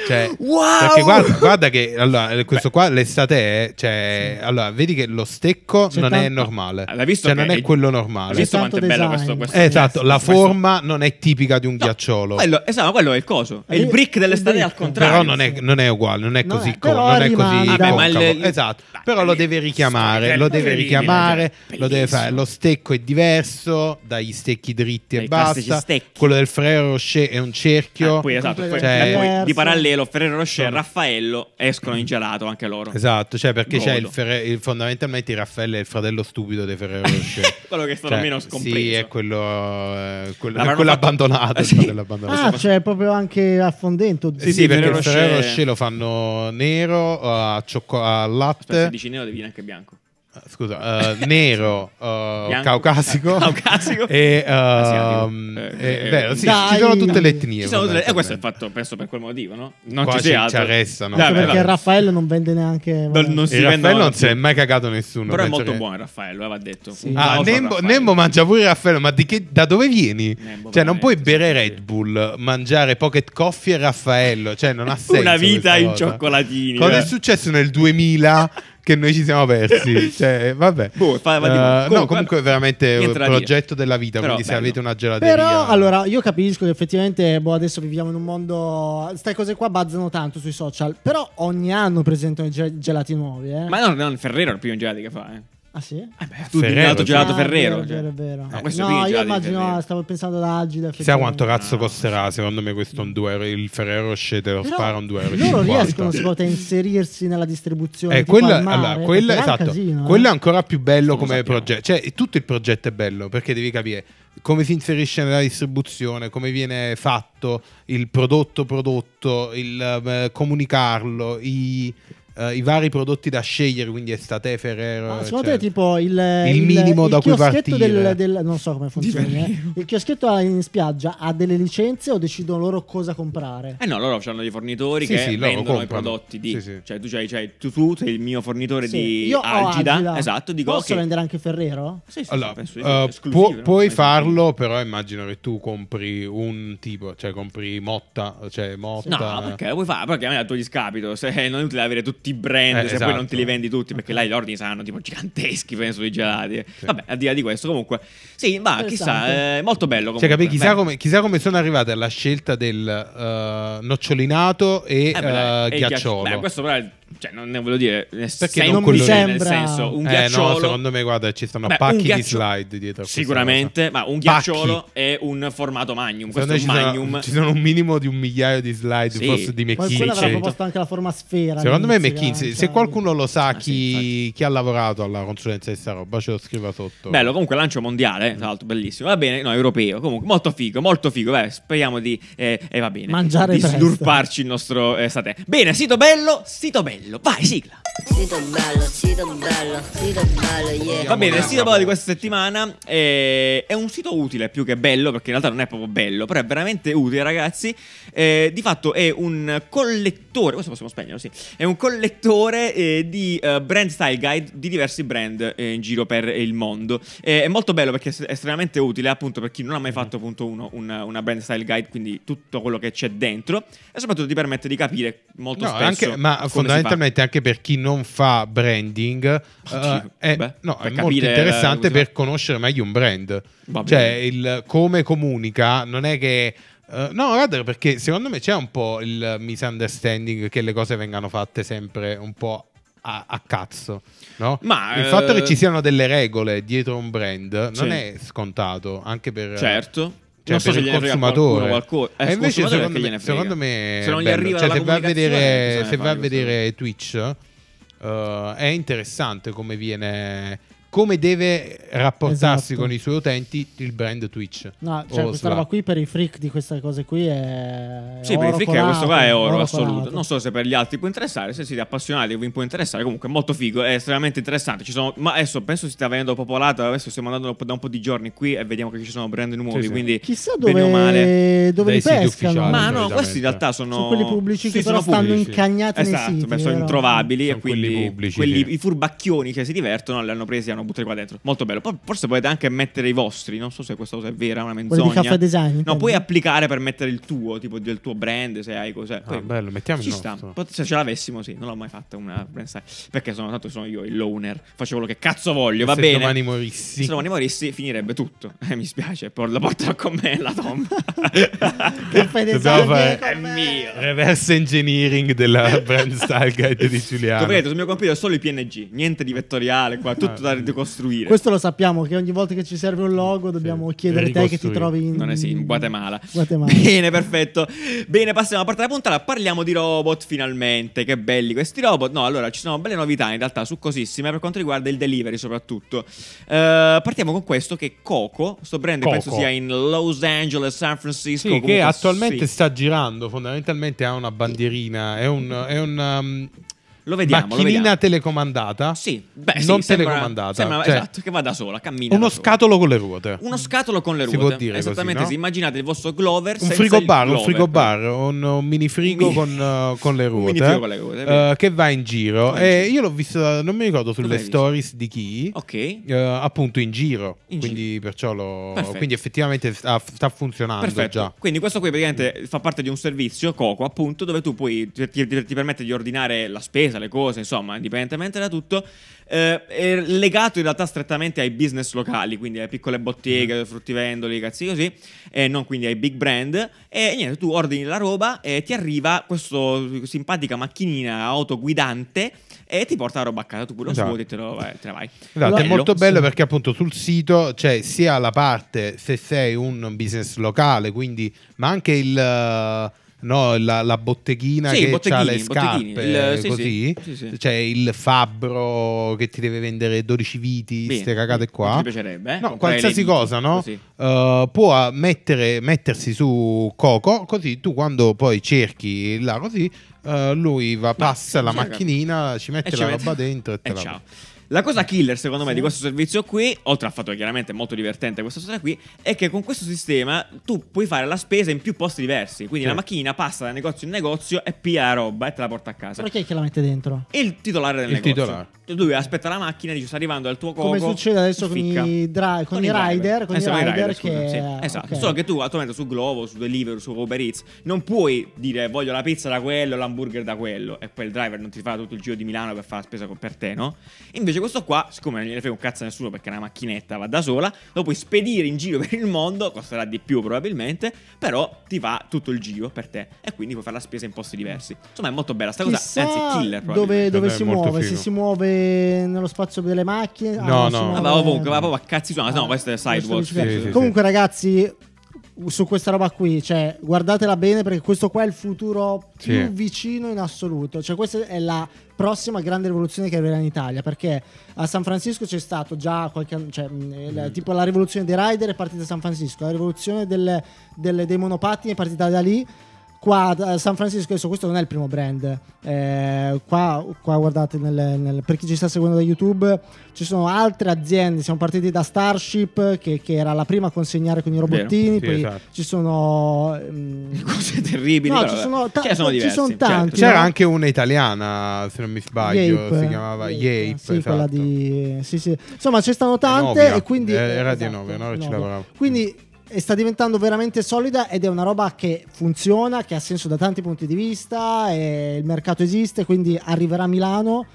Cioè, Wow! Perché guarda, guarda che allora, eh, questo qua l'estate è, cioè, allora, vedi che lo stecco C'è non è tanto- normale. L'hai visto cioè, non è è- quello Hai normale. visto tanto quanto è bello questo, questo Eh, esatto, la questo- forma non è tipica di un ghiacciolo. Quello, esatto, ma quello è il coso. È il Il- brick dell'estate il al brick. contrario. Però non è, non è uguale, non è Non così, è- co- non è così Vabbè, ma il- esatto. dai, Però lo deve richiamare, lo deve richiamare, cioè, lo deve fare. Lo stecco è diverso dagli stecchi dritti e basta. stecchi. Quello del Ferrero Rocher è un cerchio. Ah, poi, esatto, diverso. di parallelo Ferrero Rocher e Raffaello escono in gelato anche loro. Esatto, cioè perché c'è il, Godo. Ferre- il- fondamentalmente il Raffaello è il fratello stupido dei Ferrero Rocher. (laughs) Quello che è stato Cioè, meno scompreso. Sì, è quello, eh, quello, è L'avranno quello fatto- abbandonato. (laughs) Eh, il sì. fratello abbandonato. Ah, c'è proprio anche a fondente. Sì, sì, sì, perché Ferrero il Ferrero Rocher- Rocher lo fanno nero, a cioccolato, al Aspetta, se latte. dici nero devi anche bianco. Scusa, eh, nero, eh, Bianco. caucasico, Ah, caucasico. e Asiatico. ehm, Eh, eh, eh, vero, sì, dai. ci sono tutte le etnie. Tutte e questo è fondamentalmente. fatto penso per quel motivo, no? Non Qua ci ci- sia ci altro. arrestano. Dai, perché vabbè. Raffaello non vende neanche. Non- non si Il Raffaello non si è mai cagato nessuno. Però è molto che- buono il Raffaello, eh, va detto. Sì. Ah, Nembo. Nembo mangia pure il Raffaello, ma di che- da dove vieni? Nembo, cioè, non puoi bere. Red Bull, mangiare Pocket Coffee e Raffaello. Cioè, non ha (laughs) senso. Una vita in cioccolatini. Cosa eh. è successo nel 2000 (laughs) che noi ci siamo persi? (laughs) Cioè, vabbè. Boh, fa- va di- comunque, no, comunque è veramente un progetto della vita. Però quindi, se bello. avete una gelateria, Però allora io capisco che effettivamente boh, adesso viviamo in un mondo. Queste cose qua bazzano tanto sui social. Però ogni anno presentano gelati nuovi. Eh? Ma no, no, Ferrero è il primo gelati che fa, eh. Ah sì? Tu Ferrero, gelato, gelato Ah, Ferrero. È cioè. vero, è vero. No, questo è il no, io immagino, stavo pensando ad Agile. Chissà quanto cazzo No. costerà. Secondo me, questo un 2 euro. Il Ferrero Rocher lo spara un 2 euro. Loro riescono secondo te, a inserirsi nella distribuzione. Eh, quello, al mare, allora, quello, perché là è esatto, casino, eh. quello è ancora più bello come sappiamo. progetto. Cioè, tutto il progetto è bello perché devi capire come si inserisce nella distribuzione, come viene fatto il prodotto prodotto, il eh, comunicarlo, i, eh, i vari prodotti da scegliere, quindi estate, Ferrero. Ma secondo cioè- te, tipo il, il minimo da cui partire. Del, del- non so come funziona. eh. Il chioschetto in spiaggia ha delle licenze o decidono loro cosa comprare? Eh no, loro hanno dei fornitori Sì, che sì, loro vendono i comprano. prodotti di... Sì, sì. Cioè tu, c'hai, c'hai- tu, tu sei il mio fornitore Sì, di io ho Algida. Agila. Esatto, dico Posso ok. vendere anche Ferrero? Sì, sì, Allora, penso di sì, eh, esclusive, può- no? puoi farlo, però immagino che tu compri un tipo, cioè compri Motta, cioè Motta. No, perché lo puoi fare? Perché a me è a tuo discapito. Se non è utile avere tutti i brand, Eh, se esatto. poi non te li vendi tutti, perché là gli ordini saranno tipo giganteschi, penso, di gelati. Vabbè, al di là di questo, comunque. Sì, ma chissà, è molto bello. Cioè, Comunque. capi, chissà, Beh, come, chissà come sono arrivate alla scelta del eh, nocciolinato e eh, beh, eh, e il ghiacciolo. Beh, questo però, è- cioè, non ne voglio dire. Nel Perché senso, non cioè, lì? nel senso, un Eh, ghiacciolo. no, secondo me, guarda, ci stanno Beh, pacchi di ghiaccio- slide dietro. questa Sicuramente, ma un Pacchi. ghiacciolo è un formato magnum. cosa. Questo Secondo è un ci magnum. sono, ci sono un minimo di un migliaio di slide, Sì. forse di Qualcuno McKinsey. avrà proposto anche la forma sfera. Secondo me McKinsey, se Lancia- qualcuno lo sa Ah, sì, chi, chi ha lavorato alla consulenza di sta roba, ce lo scriva sotto. Bello, comunque lancio mondiale, tra l'altro bellissimo. Va bene, no, europeo. Comunque molto figo, molto figo. Beh, speriamo di eh, eh, va bene. Mangiare di presto. slurparci il nostro eh, satè. Bene, sito bello, sito bello. Vai, sigla. Sito bello, sito bello, sito bello, yeah. Va bene, il sito bello di questa settimana eh, è un sito utile più che bello, perché in realtà non è proprio bello, però è veramente utile, ragazzi. Eh, di fatto è un collettore, questo possiamo spegnerlo, sì. È un collettore eh, di eh, brand style guide di diversi brand eh, in giro per il mondo. Eh, è molto bello perché è estremamente utile, appunto, per chi non ha mai fatto appunto uno, una, una brand style guide, quindi tutto quello che c'è dentro, e soprattutto ti permette di capire molto No, spesso. anche- ma si fondamentalmente anche per chi non fa branding eh, Oddio, è, beh, no, è molto interessante eh, per conoscere meglio un brand. Cioè, il come comunica non è che. eh, no, guarda, perché secondo me c'è un po' il misunderstanding che le cose vengano fatte sempre un po' a, a cazzo. No? Ma, il fatto eh, che ci siano delle regole dietro un brand non Sì. è scontato, anche per. Certo. Cioè, non so se il consumatore. qualcuno, qualcosa. e invece secondo me, secondo me se non gli arriva Cioè, se vai a vedere, se vai a vedere Twitch eh, è interessante come viene come deve rapportarsi Esatto. con i suoi utenti il brand Twitch No, cioè questa Slack. roba qui per i freak di queste cose qui è Sì, per oro i freak colato, questo qua è oro, assoluto. colato. Non so se per gli altri può interessare, se siete appassionati vi può interessare, comunque è molto figo, è estremamente interessante. Ci sono, ma adesso penso si sta venendo popolato, adesso stiamo andando da un po' di giorni qui e vediamo che ci sono brand nuovi, Sì, sì. quindi Chissà bene o male. dove, dove li pescano. ufficiali. Ma no, questi in realtà sono Sono quelli pubblici Sì, che però stanno pubblici. incagnati nei Esatto, siti, beh, sono introvabili Sono e quindi quelli pubblici, quelli- sì. i furbacchioni che si divertono li hanno presi e hanno buttati qua dentro. Molto bello. Poi forse potete anche mettere i vostri, non so se questa cosa è vera, una menzogna. di caffè design. No, intendi? puoi applicare per mettere il tuo, tipo del tuo brand, se hai cos'è. Ah, Poi- bello, mettiamo Ci il sta. nostro. Se ce l'avessimo, sì, non l'ho mai fatta una brand style. Perché sono tanto sono io il loner. Faccio quello che cazzo voglio, va se bene. domani morissi Se domani morissi, finirebbe tutto. (laughs) Eh, mi spiace, poi lo porterò con me la tomba. (laughs) Caffè design È mio. reverse engineering della brand style guide di (laughs) Giuliano Vedete, sul mio computer solo i PNG, niente di vettoriale qua, tutto da ricostruire. Questo lo sappiamo che ogni volta che ci serve un logo dobbiamo Sì. chiedere te che ti trovi in Non è sì, in Guatemala. Guatemala. Bene, perfetto. Bene, passiamo a parte della puntata. Parliamo di robot finalmente. Che belli questi robot. No, allora ci sono belle novità in realtà succosissime per quanto riguarda il delivery, soprattutto. Eh, partiamo con questo: che Coco, sto brand che Coco. penso sia in Los Angeles, San Francisco. Sì, che attualmente sì. sta girando, fondamentalmente ha una bandierina, è un, è un um, Lo vediamo, lo macchinina vediamo. telecomandata. Sì, beh, sì, non sembra- telecomandata. Sembra, cioè, esatto, che va da sola, cammina. uno da sola. scatolo con le ruote. Uno scatolo con le Si ruote. può dire così, Esattamente, no? sì. Immaginate il vostro Glover Un senza frigo bar, un Glover, frigo però. bar, un, un mini frigo Un con, uh, con le (laughs) Un ruote. frigo con le ruote, uh, che va in giro. Va in E giro. io l'ho visto, non mi ricordo sulle Dove stories di chi. Ok. uh, appunto in giro, In quindi perciò lo. Perfetto. Quindi effettivamente sta, sta funzionando Perfetto. già. Quindi questo qui praticamente fa parte di un servizio, Coco, appunto, dove tu puoi ti, ti- ti permette di ordinare la spesa, le cose, insomma, indipendentemente da tutto. eh, è legato in realtà strettamente ai business locali, quindi alle piccole botteghe, fruttivendoli, cazzi così, e non quindi ai big brand. E niente, tu ordini la roba e ti arriva questa simpatica macchinina autoguidante e ti porta la roba a casa. Tu pure lo Esatto. e te, lo vai- te la vai. Esatto, è molto bello Sì. perché appunto sul sito c'è sia la parte se sei un business locale, quindi, ma anche il, no, la, la botteghina Sì, che ha le scarpe, Il- sì, così. sì. C'è il fabbro che ti deve vendere 12 viti, queste cagate qua. Ti piacerebbe, eh? No, qualsiasi cosa, no? Uh, può mettere- mettersi su Coco, così tu quando poi cerchi là così, uh, lui va, passa la macchinina, ci mette E ci la mette- roba dentro e (laughs) te e la ciao. La cosa killer, secondo me, Sì. di questo servizio qui, oltre al fatto che chiaramente è molto divertente questa storia qui, è che con questo sistema tu puoi fare la spesa in più posti diversi. Quindi Sì. la macchina passa da negozio in negozio e piglia la roba e te la porta a casa. Però chi è che la mette dentro? Il titolare del Il negozio. titolare. Lui aspetta la macchina e dice sta arrivando al tuo coco. Come succede adesso con i, dra- con i driver. rider, con Eh, i con i rider scusa, che- sì, esatto. ok. Solo che tu attualmente su Glovo, su Deliveroo, su Uber Eats non puoi dire voglio la pizza da quello, l'hamburger da quello e poi il driver non ti fa tutto il giro di Milano per fare la spesa con- per te, no? Invece questo qua, siccome non gliene frega un cazzo a nessuno perché è una macchinetta, va da sola, lo puoi spedire in giro (laughs) per il mondo, costerà di più probabilmente, però ti fa tutto il giro per te e quindi puoi fare la spesa in posti diversi. Insomma, è molto bella sta cosa, Chissà anzi killer dove, dove si muove, figo. se si muove nello spazio delle macchine. Ah, No, si no. Ma muove- va ovunque, va proprio a cazzi suona, no, Ah, questo è sidewalk. Sì, sì, Comunque, ragazzi, su questa roba qui, cioè guardatela bene perché questo qua è il futuro più Sì. vicino in assoluto. Cioè questa è la prossima grande rivoluzione che arriverà in Italia perché a San Francisco c'è stato già qualche anno, cioè, mh, il- tipo la rivoluzione dei rider è partita da San Francisco, la rivoluzione del- del- dei monopattini è partita da lì. Qua a San Francisco, adesso questo non è il primo brand. Eh, qua, qua guardate, nel- nel- per chi ci sta seguendo da YouTube, ci sono altre aziende. Siamo partiti da Starship, che, che era la prima a consegnare con i robottini. Sì, poi esatto. ci sono. mm, (laughs) Cose terribili. No, però, ci sono ta- ne sono ci sono certo. tanti. C'era no? anche una italiana, se non mi sbaglio, Yape. si chiamava Yape. Sì, quella esatto. di. Sì, sì. Insomma, ci stanno tante. E quindi. Eh, era di esatto, Enovia, no? Ci Enovia. lavoravo. Quindi eh, sta diventando veramente solida ed è una roba che funziona, che ha senso da tanti punti di vista. E il mercato esiste, quindi arriverà a Milano.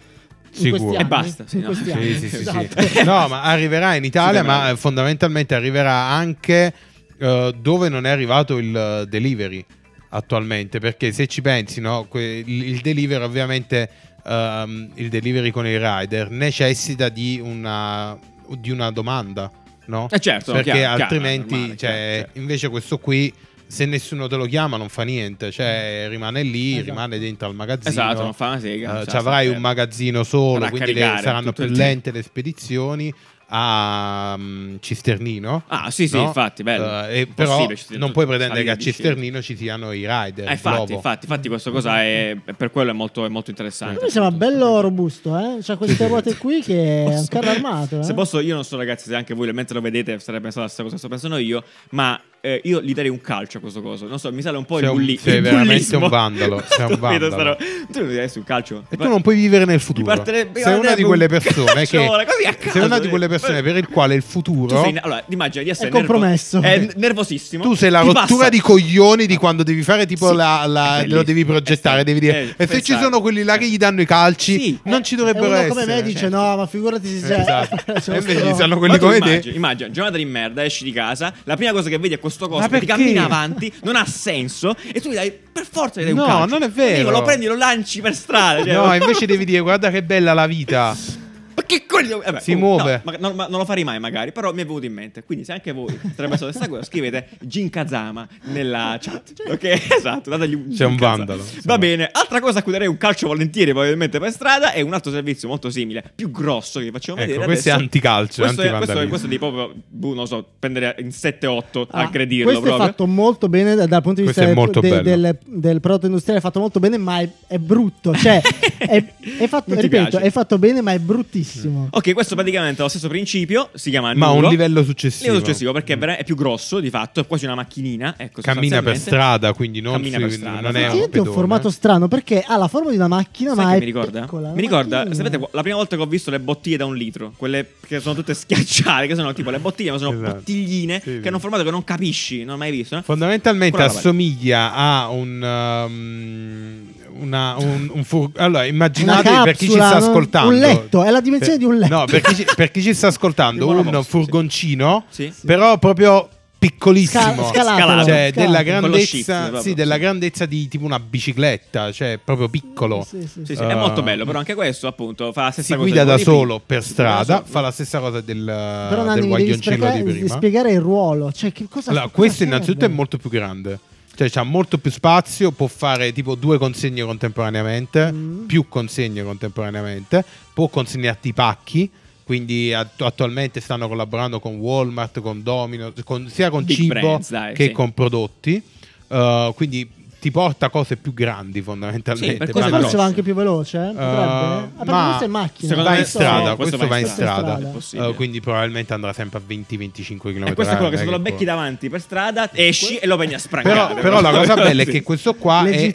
In Sicuro. E basta, sì, no? Sì, sì. Esatto. (laughs) No, ma arriverà in Italia, ma fondamentalmente arriverà anche eh, dove non è arrivato il eh, delivery attualmente. Perché se ci pensi, no, il, il delivery ovviamente ehm, il delivery con il rider necessita di una, di una domanda, no? Eh, certo, perché chiaro, chiaro, altrimenti, normale, cioè, chiaro, certo. invece questo qui. Se nessuno te lo chiama non fa niente, cioè rimane lì, Esatto. rimane dentro al magazzino. Esatto, non fa una sega. Eh, Sa- ci avrai un magazzino solo, quindi le- saranno più lente le spedizioni a mm, Cisternino. Ah, sì, sì, no? infatti, bello. E però non puoi pretendere che a Cisternino ci siano i rider. Eh, infatti, Globo. infatti, infatti, questa cosa è, è per quello è molto, è molto interessante. Mi sembra bello robusto, eh? C'ha queste ruote qui che è un carro armato. Eh? Se posso, io non so, ragazzi, se anche voi mentre lo vedete state pensando la stessa cosa che sto pensando io, ma eh, io gli darei un calcio a questo coso. Non so, mi sale un po' Sei il un- bulli- sei veramente bullismo. un vandalo, sei un (laughs) vandalo. Tu mi daresti un calcio? E tu non puoi vivere nel futuro. parterebbe- Sei una di quelle persone che caso, sei una di eh. quelle persone per il quale il Tu futuro sei, allora, immagina di essere È compromesso. nervo- è nervosissimo. Tu sei la rottura passa- di coglioni di quando devi fare tipo Sì, la, la- lo devi progettare, Eh, devi dire eh, e se ci sono quelli là che gli danno i calci, Sì. non ci E dovrebbero essere. come me dice: No, ma figurati se. Esatto. E invece ci Ma quelli come te. immagina, giornata di merda, esci di casa, la prima cosa che vedi è questo coso che ti perché? cammina avanti, non ha senso, e tu gli dai, per forza gli dai No, un calcio. non è vero. Dico, lo prendi, lo lanci per strada. cioè- No, invece devi dire guarda che bella la vita. (laughs) Ma che coglione! Vabbè, Si comunque, muove. no, ma- non, ma non lo farei mai, magari. Però mi è venuto in mente. Quindi, se anche voi state pensando questa cosa, scrivete Jin Kazama nella chat. Ok, (laughs) esatto. Dategli un C'è un vandalo. Va bene. Altra cosa a cui darei un calcio volentieri, probabilmente per strada, è un altro servizio molto simile, più grosso che vi facciamo Ecco, vedere. questo è adesso. anticalcio, Questo è, questo, è, questo è di proprio, boh, non so, prendere in 7-8 Ah, aggredirlo questo proprio. è fatto molto bene da- dal punto di Questo vista è molto de- bello. del, del prodotto industriale, è fatto molto bene, ma è, è brutto. Cioè, (laughs) è, è fatto, ripeto, è fatto bene, ma è bruttissimo. Ok, questo praticamente è lo stesso principio, si chiama Ma a un livello successivo. Livello successivo perché è vera- è più grosso di fatto, è quasi una macchinina. Ecco, Cammina per strada, quindi non, Cammina per sui- strada, non è un un pedone. formato strano perché ha la forma di una macchina, Sai ma che è mi ricorda? piccola, mi ricorda, macchinina. sapete, la prima volta che ho visto le bottiglie da un litro, quelle che sono tutte schiacciate, che sono tipo le bottiglie, ma sono Esatto. bottigline Sì, che hanno un formato che non capisci, non hai mai visto. no? Fondamentalmente Quella roba lì. assomiglia a un. um, una, un, un fur- allora, Una immaginate per chi ci capsula, sta ascoltando. un letto, è la dimensione di un letto. No, per chi, ci, per chi ci sta ascoltando, (laughs) un posta, furgoncino, Sì. però proprio piccolissimo. Sca- scalatelo, cioè, scalate. della grandezza, proprio, sì, della grandezza di tipo una bicicletta, cioè proprio piccolo. Sì, sì, Sì, sì, sì. è Uh, molto bello, però anche questo appunto fa la stessa Si cosa. guida da solo per strada, fa la stessa cosa del, Però del devi guaglioncino spiegare, di devi prima. spiegare il ruolo. Cioè, che cosa Allora, questo innanzitutto è molto più grande. Cioè, c'ha molto più spazio, può fare tipo due consegne contemporaneamente, Mm. più consegne contemporaneamente, può consegnarti i pacchi. Quindi att- attualmente stanno collaborando con Walmart, con Domino, con- sia con Big cibo brands, dai, che sì. con prodotti. Uh, quindi ti porta cose più grandi fondamentalmente. Sì, per Questo Vanno- forse va anche più veloce, eh? Potrebbe? ah, perché ma questo è in macchina. secondo va in sì, strada, questo questo va in strada. Uh, quindi probabilmente andrà sempre a 20-25 km E questo è quello che se te lo becchi davanti per strada, esci e lo prendi a sprangare. Però, però la cosa bella è Sì. che questo qua è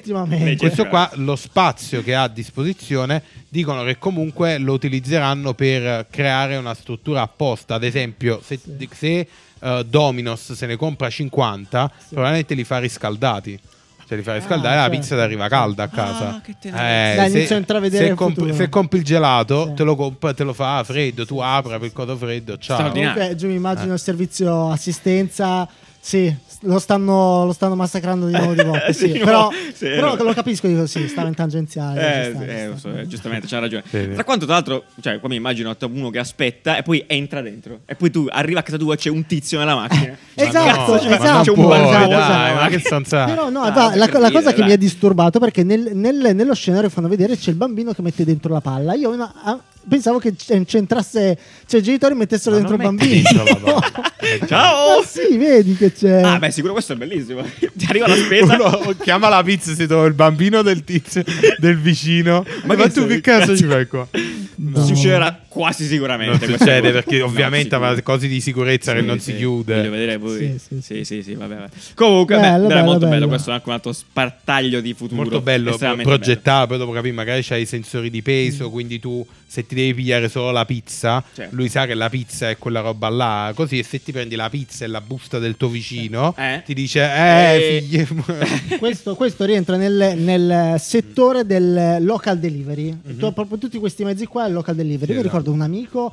questo qua lo spazio che ha a disposizione dicono che comunque lo utilizzeranno per creare una struttura apposta ad esempio se, se, eh, Dominos se ne compra 50 probabilmente li fa riscaldati cioè li fa riscaldare Ah, la certo. pizza ti arriva calda a casa Ah, che tenerezza. Dai, se, inizio a intravedere se futuro. se compri il gelato Sì. te, lo comp- te lo fa freddo tu apri per il codo freddo ciao. Comunque, giù mi Eh. immagino il servizio assistenza Sì, lo stanno, lo stanno massacrando di nuovo di (laughs) volte. Sì. Di Però, sì, però lo capisco, dico sì, stava in tangenziale. Eh, sta, sì, eh, so, eh, giustamente, c'ha ragione. Sì, sì. Tra quanto, tra l'altro, cioè, qua mi immagino uno che aspetta e poi entra dentro. E poi tu arriva a casa tua e c'è un tizio nella macchina. (laughs) Esatto, ma esatto, C'è un puoi, balcone, dai, ma che stronzata. Però no, Ah, va, la, per la cosa che dai. mi ha disturbato perché nel- nel- nello scenario fanno vedere c'è il bambino che mette dentro la palla. Io una- pensavo che c'entrasse, cioè i genitori mettessero Ma dentro il bambino. (laughs) Ciao! Ma sì, vedi che c'è. Ah, beh, sicuro questo è bellissimo. (laughs) Ti arriva la spesa. Uno chiama la pizza si trova il bambino del tizio del vicino. Ma, che tu che cazzo ci fai qua? No. Succederà quasi sicuramente. Non succede perché ovviamente avrà cose di sicurezza che Sì, non sì. si chiude. Voglio vedere poi. Sì, Sì, sì, sì, sì, vabbè, vabbè. Comunque, beh, Bello, era bello, molto bello. bello. Questo è anche un altro spartaglio di futuro. Molto bello progettato, poi dopo capì, magari c'hai i sensori di peso, Mm. quindi tu se ti devi pigliare solo la pizza, Certo. lui sa che la pizza è quella roba là, così e se ti prendi la pizza e la busta del tuo vicino, Eh? ti dice "Eh, Eh. figli (laughs) questo, questo rientra nel, nel settore del local delivery. Tu- proprio tutti questi mezzi qua è local delivery. Sì, Io mi esatto. ricordo un amico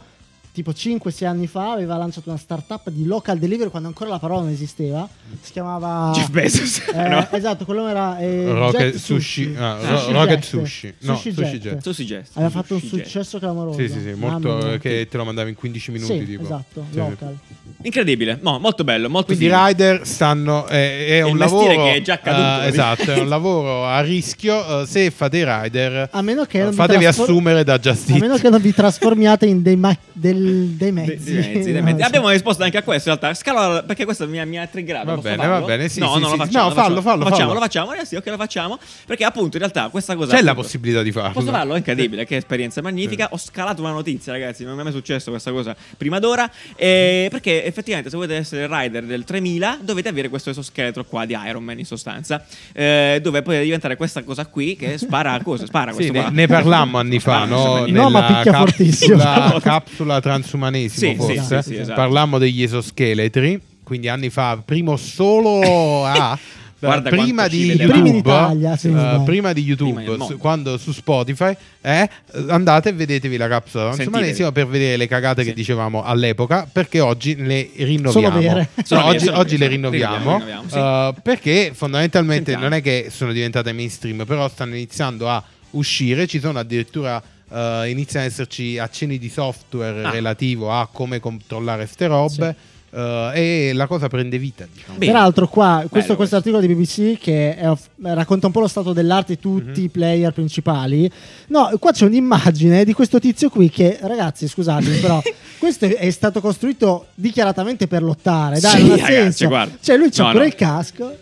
tipo 5-6 anni fa aveva lanciato una startup di local delivery quando ancora la parola non esisteva. Si chiamava Jeff Bezos. (laughs) Eh, no? Esatto, quello era eh, Rocket Jet Sushi, ah, Sushi Ro- Rocket Jet. Sushi. No, Sushi Sushi Jet. Sushi Jet. Aveva fatto un Sushi Jet. successo clamoroso. Sì, sì, sì, molto mia. che te lo mandavi in 15 minuti Sì, tipo. esatto, Sì, local. Incredibile, no, molto bello, molto Quindi i figo. rider stanno è, è il un mestiere lavoro che è già caduto. eh, esatto, è un (laughs) lavoro a rischio. eh, se fate i rider, A meno che eh, vi fatevi trasfor- assumere da Just A meno che non vi trasformiate in dei, ma- (laughs) del- dei Dei- mezzi. dei mezzi, dei (laughs) No, mezzi. cioè- Abbiamo risposto anche a questo in realtà. Scala perché questo mi ha, mi ha triggerato. Va bene, farlo? va bene, sì, no, sì, non sì, lo facciamo. No, lo fallo, facciamo. fallo, Lo facciamo, fallo. lo facciamo. Eh sì, ok, lo facciamo. Perché appunto in realtà questa cosa. C'è la appunto, possibilità di farlo. Posso farlo? È incredibile, che esperienza magnifica. Ho scalato una notizia, ragazzi. Non mi è mai successo questa cosa prima d'ora. eh, perché effettivamente, se volete essere rider del 3000, dovete avere questo esoscheletro qua di Iron Man in sostanza. eh, dove poi diventare questa cosa qui che spara a cose. Spara Sì, questo ne, qua. ne parlammo anni fa, no? No, ma Nella picchia fortissimo. capsula, capsula transumanesimo, Sì, forse. sì, sì, sì, esatto. Parlammo degli esoscheletri, quindi anni fa, primo solo (laughs) a. Guarda prima quanto ci di YouTube, Italia, eh, sbaglio. prima di Prima YouTube, mondo. su- quando su Spotify, eh, andate e vedetevi la capsula transumanesima per vedere le cagate che Sì. dicevamo all'epoca, perché oggi le rinnoviamo. Sono vere. No, Sono vere, oggi, oggi vere, le rinnoviamo, rinnoviamo, sì. eh, perché fondamentalmente Sentiamo. non è che sono diventate mainstream, però stanno iniziando a uscire, ci sono addirittura eh, iniziano ad esserci accenni di software Ah. relativo a come controllare ste robe eh, e la cosa prende vita, diciamo. Peraltro, qua, questo, Bello questo articolo di BBC che è racconta un po' lo stato dell'arte di tutti Mhm. i player principali. No, qua c'è un'immagine di questo tizio qui che, ragazzi, scusatemi, (laughs) però questo è stato costruito dichiaratamente per lottare. Dai, Sì, non ha ragazzi, senso. guarda. Cioè, lui c'ha No, pure no. il casco.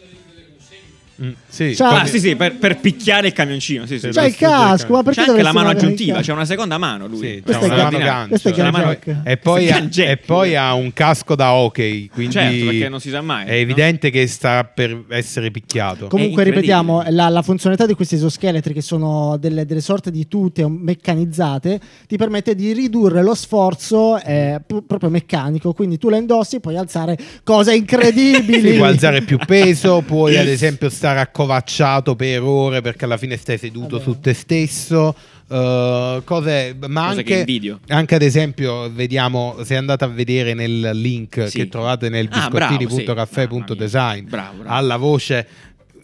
Mm, sì, Ciao. Ah, sì, sì, per, per picchiare il camioncino. Sì, sì. C'ha il questo è casco, ma perché C'è anche la mano il aggiuntiva, c'è una seconda mano lui. Sì, Questo c'ha è una Gun- mano gancio. è Gun mano-. E poi, è ha, e poi ha un casco da hockey, quindi Certo, perché non si sa mai, È no? evidente che sta per essere picchiato. Comunque, È ripetiamo, la, la funzionalità di questi esoscheletri, che sono delle, delle sorte di tute meccanizzate, ti permette di ridurre lo sforzo eh, proprio meccanico. Quindi tu la indossi e puoi alzare cose (laughs) incredibili. Sì, puoi alzare più peso, puoi ad esempio stare accovacciato per ore perché alla fine stai seduto Vabbè. su te stesso. eh, cose, ma Cose che anche, anche ad esempio, vediamo se andate a vedere nel link Sì. che trovate nel Ah, sì. biscottini.caffè.design bravo. alla voce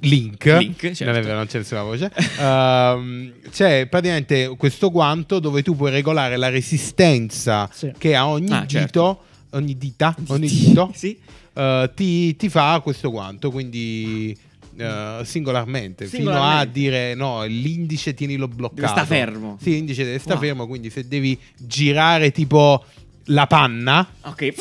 link, Link, non è certo. vero, non c'è nessuna voce. Ehm, c'è praticamente questo guanto dove tu puoi regolare la resistenza Sì. che a ogni Ah, dito, certo. ogni dita, ogni dito Sì. eh, ti, ti fa questo guanto, quindi eh, singolarmente, fino a dire no, l'indice tienilo bloccato. Deve sta fermo. Sì, l'indice deve sta Wow. fermo, quindi se devi girare tipo la panna, Ok.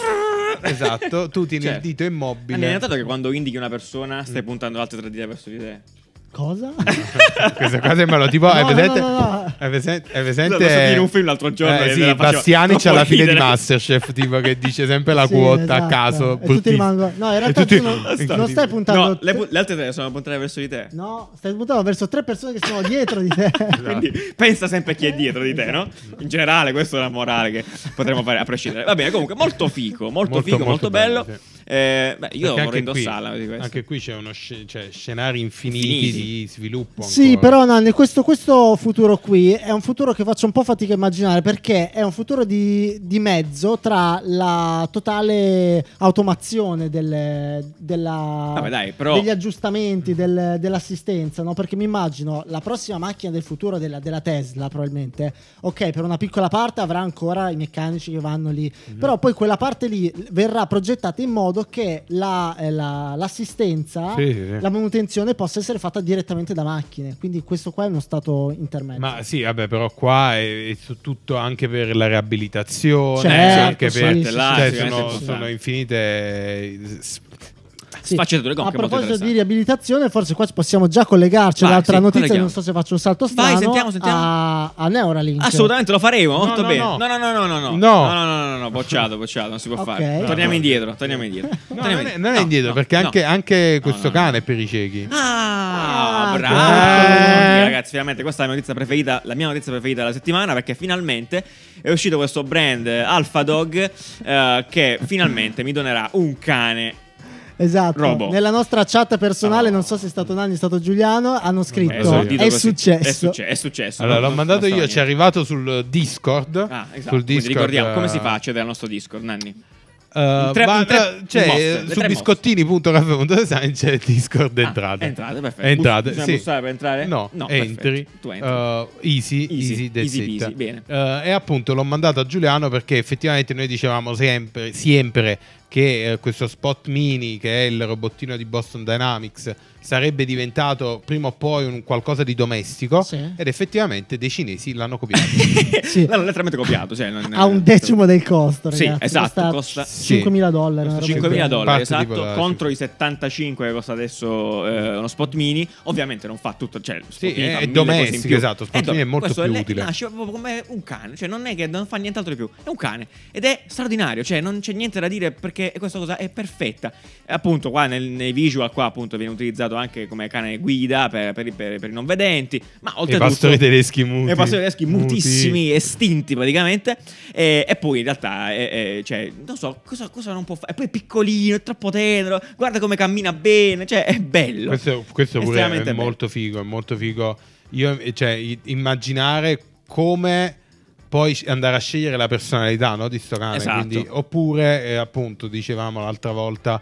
esatto, tu tieni il Certo. dito immobile. Hai notato che quando indichi una persona stai puntando altre tre dita verso di te? Cosa? (laughs) Questa cosa sembra tipo. No, no, presente? no, no, no. Hai presente? hai presente- in un film l'altro giorno Eh, sì, me la facevo Bastiani c'ha la fine di. Masterchef, tipo che dice sempre la Sì, quota esatto. a caso. E tutti rimangono- no, in realtà tutti- tu non- non stai puntando- No, le, pu- le altre tre sono puntate verso di te. No, stai puntando verso tre persone che sono dietro di te. (laughs) Quindi pensa sempre a chi è dietro di te, no? In generale, questa è una morale che potremmo fare a prescindere. Va bene, comunque, molto figo, molto, Molto, figo, molto molto bello. bello, sì. Eh, beh, io Perché vorrei anche qui- indossarla questo. Anche qui c'è uno sce- cioè, scenari infiniti, Infiniti. di sviluppo. Sì, ancora. però Nanni, questo, questo futuro qui è un futuro che faccio un po' fatica a immaginare perché è un futuro di, di mezzo tra la totale automazione delle- della- Vabbè, dai, però- degli aggiustamenti, del- dell'assistenza, no? perché mi immagino la prossima macchina del futuro della, della Tesla probabilmente, ok, per una piccola parte avrà ancora i meccanici che vanno lì, Mhm. però poi quella parte lì verrà progettata in modo che la- eh, la- l'assistenza, Sì, sì, la manutenzione possa essere fatta direttamente da macchine. Quindi questo qua è uno stato intermedio. Ma sì, vabbè, però qua è, è tutto anche per la riabilitazione, Certo, anche sì, per sì, cioè, là, sicuramente sono, sono infinite s- Sì. Sfaccettature, A comunque molto proposito di riabilitazione, forse qua ci possiamo già collegarci Vai, all'altra sì, notizia. colleghiamo. Non so se faccio un salto Vai, strano. sentiamo, sentiamo. A, a Neuralink. Assolutamente lo faremo, No, molto no, bene. no. No, no, no, no, no, no. No. No, no, no, no, no, bocciato, bocciato, non si può Ok. fare. No, Torniamo no. indietro, torniamo indietro. (laughs) No, Torniamo non è, non è No, indietro, no, perché no. anche, anche No, questo no, no. cane è per i ciechi. Ah, Ah, bravo! ok. Ragazzi, veramente questa è la mia notizia preferita, la mia notizia preferita della settimana perché finalmente è uscito questo brand eh, Alpha Dog eh, che finalmente mi donerà un cane. Esatto. Robo. Nella nostra chat personale, Oh. non so se è stato Nanni, è stato Giuliano. Hanno scritto: esordito È, così. successo. È, succe- è successo. Allora, l'ho mandato io, ci è arrivato sul Discord. Ah, esatto. Sul Quindi Discord, ricordiamo come eh, si fa a accedere al nostro Discord, Nanni. eh, In tre- in tre- eh, cioè, mosse, su tre biscottini.caffè.design c'è il Discord Ah, entrate. entrate, perfetto. Entrate, Bisogna sì. bussare per entrare? No, No, entri. Tu entri. eh, easy, Easy, easy, easy bene. Eh, e appunto l'ho mandato a Giuliano perché effettivamente noi dicevamo sempre, sempre che eh, questo Spot Mini, che è il robottino di Boston Dynamics, sarebbe diventato prima o poi un qualcosa di domestico Sì. ed effettivamente dei cinesi l'hanno copiato. (laughs) Sì. L'hanno letteralmente copiato. Cioè, non- A un decimo del costo, Sì, ragazzi. esatto, costa- 5.000 dollari. Costa roba 5.000 del dollari, Parte tipo esatto, contro i 75 che costa adesso eh, uno spot mini. Ovviamente non fa tutto, cioè, Sì, è- è domestico, esatto, spot do- mini è molto questo più le- utile. Nasce proprio come un cane, cioè non è che non fa nient'altro di più, è un cane ed è straordinario, cioè non c'è niente da dire perché questa cosa è perfetta. E appunto qua nel- nei visual qua appunto viene utilizzato anche come cane guida per, per i- per- per i non vedenti, ma I oltretutto pastori tedeschi muti. i pastori tedeschi Muti. mutissimi, estinti praticamente. E, e poi in realtà, è- è- cioè, non so cosa, cosa non può fare. E poi è piccolino, è troppo tenero. Guarda come cammina bene. Cioè, è bello. Questo, questo pure è bello. molto figo, è molto figo. Io, cioè, i- immaginare come poi andare a scegliere la personalità no, di sto cane. Esatto. Quindi, oppure, eh, appunto, dicevamo l'altra volta,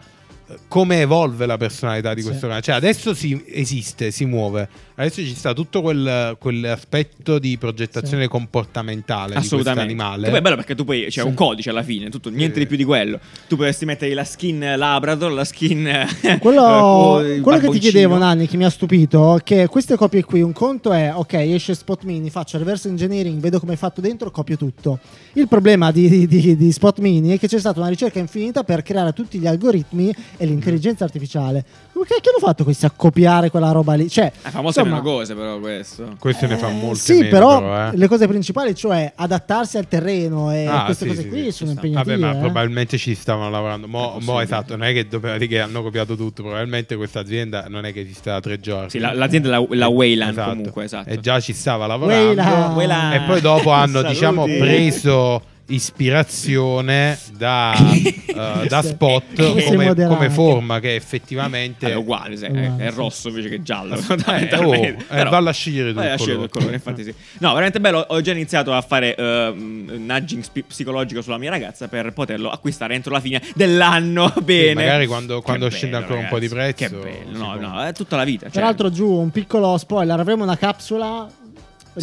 come evolve la personalità di Sì. questo cane. Cioè, adesso si esiste, si muove. Adesso ci sta tutto quel, quell'aspetto di progettazione comportamentale di questo Assolutamente. animale. Poi è bello perché tu poi c'è Sì. un codice alla fine, tutto, niente Sì. di più di quello. Tu potresti mettere la skin Labrador, la skin. eh, (laughs) Quello, il quello che ti chiedevo, Nanni, che mi ha stupito, che queste copie qui, un conto è, ok, esce Spot Mini, faccio reverse engineering, vedo come è fatto dentro, copio tutto. Il problema di, di- di Spot Mini è che c'è stata una ricerca infinita per creare tutti gli algoritmi e l'intelligenza artificiale. Cacchio hanno fatto questi a copiare quella roba lì? Cioè, Eh, fa molte insomma, meno cose, però, questo. Questo ne fa eh, molte Sì, meno, però, eh. le cose principali, cioè adattarsi al terreno e Ah, queste sì, cose sì, qui sì, sono impegnative. Vabbè, ma eh. probabilmente ci stavano lavorando. Mo, È mo esatto, non è che dopo che hanno copiato tutto. Probabilmente questa azienda non è che esiste da tre giorni. Sì, la- l'azienda è la, la Wayland Esatto. comunque, esatto. E già ci stava lavorando. Wayland. Wayland. E poi dopo hanno, (laughs) diciamo, preso ispirazione da, (laughs) eh, da spot Come come, forma che effettivamente Eh, è uguale, se- è, Uguale, è sì. rosso invece che giallo. Eh, (laughs) fondamentalmente. oh, eh, Però- valla a scegliere tu il il colore, infatti sì. No, veramente bello. Ho già iniziato a fare eh, un nudging spi- psicologico sulla mia ragazza per poterlo acquistare entro la fine dell'anno. Bene. magari quando- quando scende ancora un po' di ragazzi, prezzo, Che bello. No, no, è tutta la vita. Tra cioè- l'altro, giù un piccolo spoiler: avremo una capsula Sì.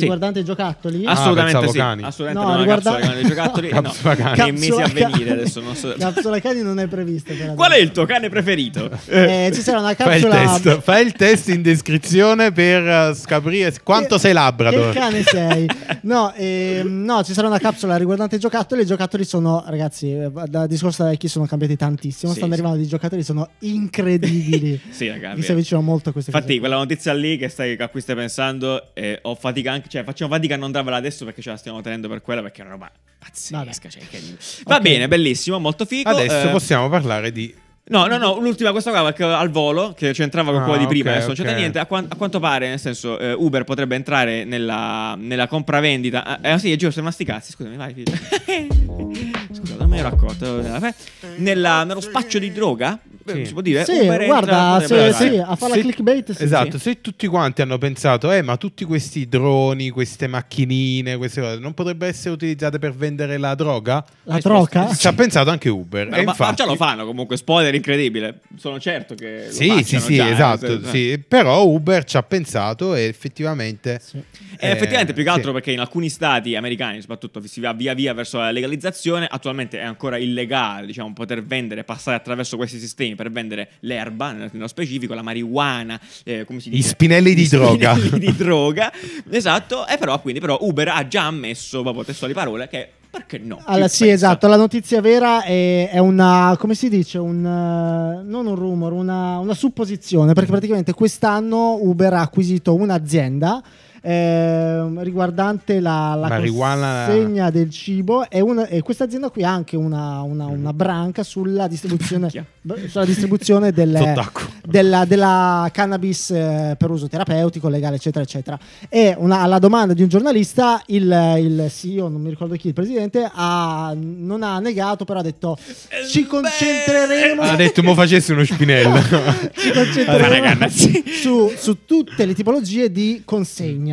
Riguardante i giocattoli. Ah, Assolutamente pensavo sì. cani. Assolutamente No, no, riguarda- capsula cane dei giocattoli. (laughs) No, capsula cani. Nei mesi a Capsula venire cani. adesso non so. Capsula cani non è prevista. adesso. Qual è il tuo cane preferito? Eh, ci sarà una Fai il, capsula. test, fai il test in descrizione per eh, scoprire quanto Che- sei Labrador. Che cane sei? (laughs) No, ehm, no, ci sarà una capsula riguardante i giocattoli. I giocattoli sono, ragazzi, eh, da discorso da vecchi sono cambiati tantissimo. Sì, Stanno sì. arrivando dei giocattoli sono incredibili. (laughs) Sì, ragazzi. Mi si avvicino molto a queste Infatti, cose. quella notizia lì che stai, a cui stai pensando, eh, ho fatica anche, cioè, facciamo fatica a non darvela adesso perché ce la stiamo tenendo per quella, perché è una roba pazzesca. Cioè, che- Va Ok. bene, bellissimo, molto figo. Adesso eh, possiamo parlare di No, no, no, l'ultima questa qua al volo, che c'entrava con Ah, quella di prima, ok, adesso non c'entra ok. niente. A, quan- a quanto pare, nel senso, eh, Uber potrebbe entrare nella, nella compravendita. Eh, eh, sì, è giusto, sei sti cazzi, scusami, vai. (laughs) Scusa, non me l'ero accorto. Nella- nello spaccio di droga, Sì. eh, si può dire? Sì, Uber guarda, se- sì, a fare la clickbait, sì. Esatto, se tutti quanti hanno pensato, eh, ma tutti questi droni, queste macchinine, queste cose, non potrebbero essere utilizzate per vendere la droga? La troca? Ci ha pensato anche Uber. Ma, e ma- infatti... ma già lo fanno comunque, spoiler incredibile. Sono certo che. lo Sì, sì, sì, già, esatto. nel senso- sì. Però Uber ci ha pensato e effettivamente. Sì. E effettivamente, più che altro sì. perché in alcuni stati americani, soprattutto, si va via via verso la legalizzazione. Attualmente è ancora illegale, diciamo, poter vendere, passare attraverso questi sistemi per vendere l'erba, nel- nello specifico, la marijuana, eh, come si Gli dice? spinelli di Gli droga. spinelli (laughs) di (laughs) droga. Esatto. E però, quindi, però, Uber ha già ammesso, proprio testuali parole, che perché no? Allora, sì, pensa. esatto. La notizia vera è, è una, come si dice, un, eh, non un rumor, una, una supposizione, perché praticamente quest'anno Uber ha acquisito un'azienda ehm, riguardante la, la Marijuana- consegna del cibo e, una- e questa azienda qui ha anche una, una- una branca sulla distribuzione, sulla distribuzione del, Sott'acqua. della, della cannabis eh, per uso terapeutico, legale, eccetera, eccetera. E una- alla domanda di un giornalista, il, il CEO, non mi ricordo chi, il presidente, ha- non ha negato, però ha detto: Ci concentreremo. Ha detto, mo facessi uno spinello. (laughs) ci concentreremo su, su tutte le tipologie di consegna.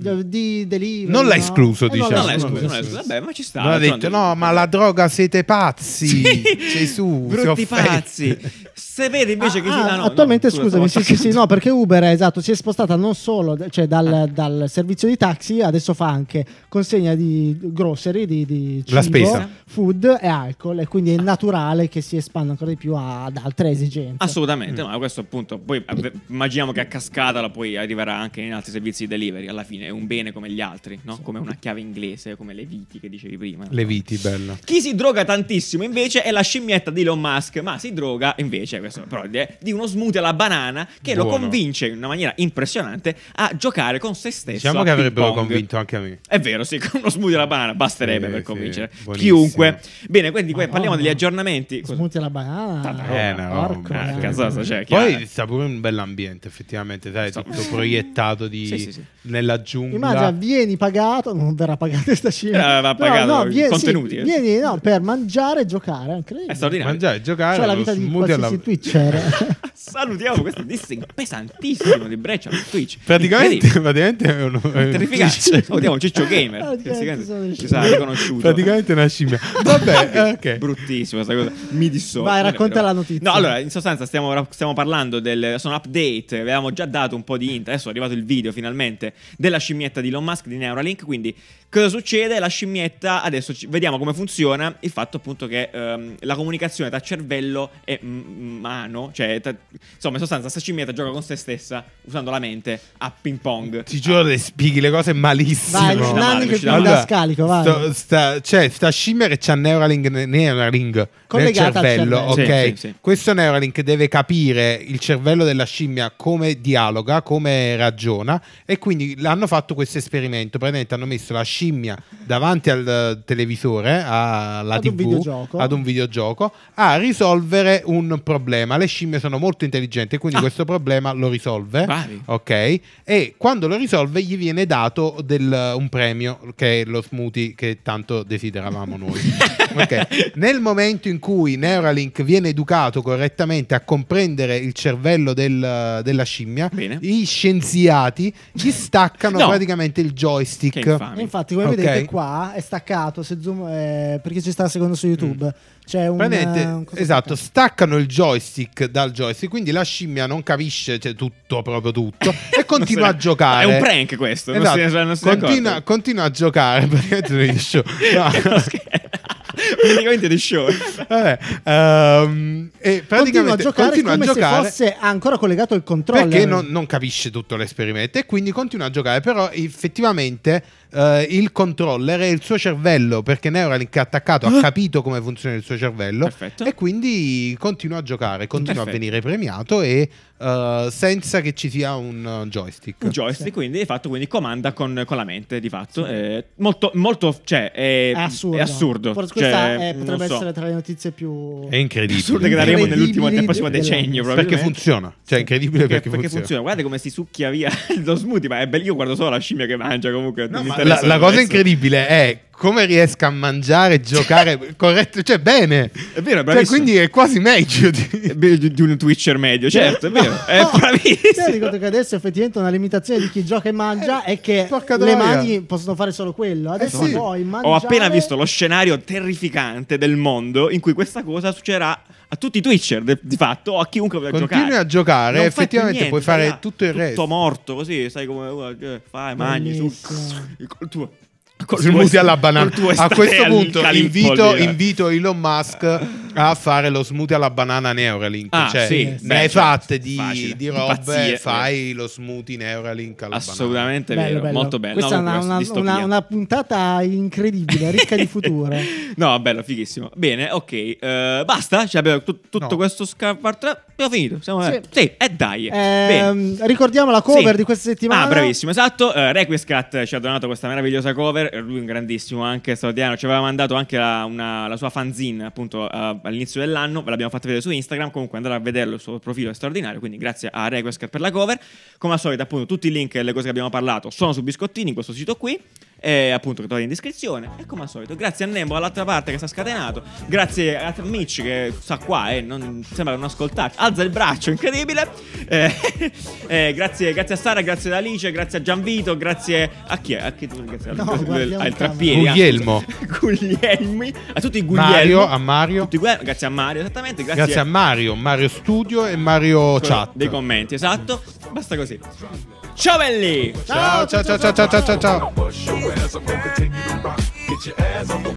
Di delivery, Non l'ha no? escluso, Eh, non diciamo. Non l'ha escluso, non l'ha escluso. Vabbè, ma ci sta. Non ha detto, no, ma la droga siete pazzi. Sì. Gesù, brutti pazzi. (laughs) Se vede invece che si Ah, danno. attualmente scusami, sì, sì, (laughs) sì, no, perché Uber esatto, si è spostata non solo cioè, dal, dal servizio di taxi, adesso fa anche consegna di grocery, di, di cibo, La spesa. food e alcol, e quindi è naturale che si espanda ancora di più ad altre esigenze. Assolutamente, ma questo appunto, poi immaginiamo che a cascata la poi arriverà anche in altri servizi di delivery, alla fine è un bene come gli altri, no? Come una chiave inglese, come le viti che dicevi prima. Le viti, bello. Chi si droga tantissimo invece è la scimmietta di Elon Musk, ma si droga invece, questo però di uno smoothie alla banana che lo Buono. convince in una maniera impressionante a giocare con se stesso. Diciamo che avrebbero pong. convinto anche a me. È vero, sì, (laughs) con uno smoothie alla banana basterebbe Sì, per sì, convincere buonissimo. chiunque. Bene, quindi Madonna. parliamo degli aggiornamenti. Cosa- Smoothie alla banana. Tanta Eh, roba. no, eh. Cioè, Poi chiaro. sta pure un bell'ambiente, effettivamente, sai, tutto proiettato di, Sì, sì, sì. nella giungla. Immagina, vieni pagato, non verrà pagato questa scimmia. Eh, va pagato i contenuti, eh. vieni no, per mangiare e giocare, è incredibile. È straordinario. Mangiare e giocare. Cioè la lo vita di smoothie alla- qualsiasi twitcher. (laughs) Salutiamo questo dissing pesantissimo di Breccia su Twitch. Praticamente, praticamente è uno, è un Terrificante. (laughs) Salutiamo Ciccio Gamer. Ah, che gente, si- sono delle si sa riconosciuto. Praticamente una scimmia. Vabbè, (laughs) ok. Bruttissima questa cosa. Mi dissocio. Vai, è racconta la notizia. No, allora, in sostanza stiamo, stiamo parlando del sono update. Avevamo già dato un po' di int. Adesso è arrivato il video finalmente della scimmietta di Elon Musk di Neuralink. Quindi, cosa succede? La scimmietta, adesso ci- vediamo come funziona. Il fatto appunto che ehm, la comunicazione tra cervello e mano, cioè, tra- insomma, in sostanza, questa scimmietta gioca con se stessa usando la mente a ping pong. Ti giuro, le spieghi le cose malissimo. Vai, no. Nanni che Allora, da scalico, vai. sto- sta, cioè, sta scimmia che c'ha Neuralink, Neuralink nel Collegata al cervello, cervello. ok? Sì, sì, sì. Questo Neuralink deve capire il cervello della scimmia come dialoga, come ragiona e quindi hanno fatto questo esperimento. Praticamente hanno messo la scimmia davanti al televisore, alla Ad un TV, videogioco. ad un videogioco, a risolvere un problema. Le scimmie sono molto intelligenti, quindi Ah. questo problema lo risolve. Bravi. Ok, e quando lo risolve gli viene dato del- un premio che è lo smoothie che tanto desideravamo noi. (laughs) Ok, Nel momento in cui Neuralink viene educato correttamente a comprendere il cervello del- della scimmia, Bene. i scienziati gli staccano No. praticamente il joystick. infatti, come Ok. vedete qua è staccato, se zoom, eh, perché ci sta seguendo su YouTube. C'è un, eh, un esatto, staccano il joystick dal joystick, quindi la scimmia non capisce cioè, tutto, proprio tutto, (laughs) e continua Non a giocare. È un prank questo. non Esatto. si- non si continua, continua a giocare. (laughs) No. (laughs) Praticamente di show. Vabbè, ehm, e Continua a praticamente giocare continua a come giocare se fosse ancora collegato al controller. perché non, non capisce tutto l'esperimento e quindi continua a giocare però effettivamente eh, il controller è il suo cervello perché Neuralink è attaccato ha capito come funziona il suo cervello Perfetto. e quindi continua a giocare continua Perfetto. a venire premiato e eh, senza che ci sia un uh, joystick Un joystick, quindi di fatto quindi comanda con, con la mente, di fatto. Eh, molto, molto, cioè, è, È assurdo. È assurdo. Forse questa Cioè, è- potrebbe so. essere tra le notizie più... è incredibile assurdo che daremo nell'ultimo nel prossimo decennio, perché funziona cioè è incredibile Perché, perché, perché funziona. Guardate come si succhia via (laughs) lo smoothie, ma è bello. Io guardo solo la scimmia che mangia comunque. No, ma la, la cosa incredibile è come riesca a mangiare, (laughs) giocare corretto, cioè bene. È vero, è Cioè, bravissimo. quindi è quasi meglio di... Di di un Twitcher medio, certo, è vero. È (laughs) No, bravissimo. Ti ricordo che adesso effettivamente una limitazione di chi gioca e mangia è che le mani possono fare solo quello. Adesso sì. puoi mangiare... Ho appena visto lo scenario terrificante del mondo in cui questa cosa succederà a tutti i Twitcher, de- di fatto, o a chiunque voglia Continui giocare. a giocare, Non effettivamente niente, puoi fare là, tutto il Tutto resto. morto così, sai come eh, fai, mangi su. Col tuo alla banana. A questo punto invito, invito Elon Musk a fare lo smoothie alla banana Neuralink. Ah, cioè, sì, ne hai certo, fatte di, di robe, Pazzie, fai lo smoothie Neuralink alla Assolutamente Bello, vero, bello. molto bello. Questa No, è una, una- una- una puntata incredibile, ricca di futuro. (laughs) No, bello, fighissimo. Bene, ok. eh, basta? Cioè, abbiamo tut- tutto No. questo scarpart. Abbiamo finito. Siamo Sì. sì, e dai. Bene. Ehm, ricordiamo la cover Sì. di questa settimana. Ah, bravissimo, esatto. Uh, Requiescat ci ha donato questa meravigliosa cover. eh, Lui è un grandissimo anche, straordinario. Ci aveva mandato anche la, una- la sua fanzine, appunto, uh, all'inizio dell'anno. Ve l'abbiamo fatta vedere su Instagram. Comunque andate a vederlo, il suo profilo è straordinario. Quindi grazie a Requiescat per la cover. Come al solito, appunto, tutti i link e le cose che abbiamo parlato sono su Biscottini, in questo sito qui. E appunto che trovate in descrizione. E come al solito, grazie a Nembo dall'altra parte che sta scatenato. Grazie a Mitch che sta qua e non sembra non ascoltarci. Alza il braccio, incredibile. Eh, (laughs) eh, grazie, grazie a Sara, grazie ad Alice, grazie a Gianvito, grazie a chi è? A chi tu grazie No, al il trappieri. Guglielmo. (laughs) Guglielmi. A tutti i Guglielmo. Mario, a Mario. Tutti grazie a Mario, esattamente. Grazie, Grazie a Mario, Mario Studio e Mario Chat. dei commenti, esatto. Basta così. Ciao belli! Ciao, ciao, ciao, ciao, ciao, ciao, ciao. Bust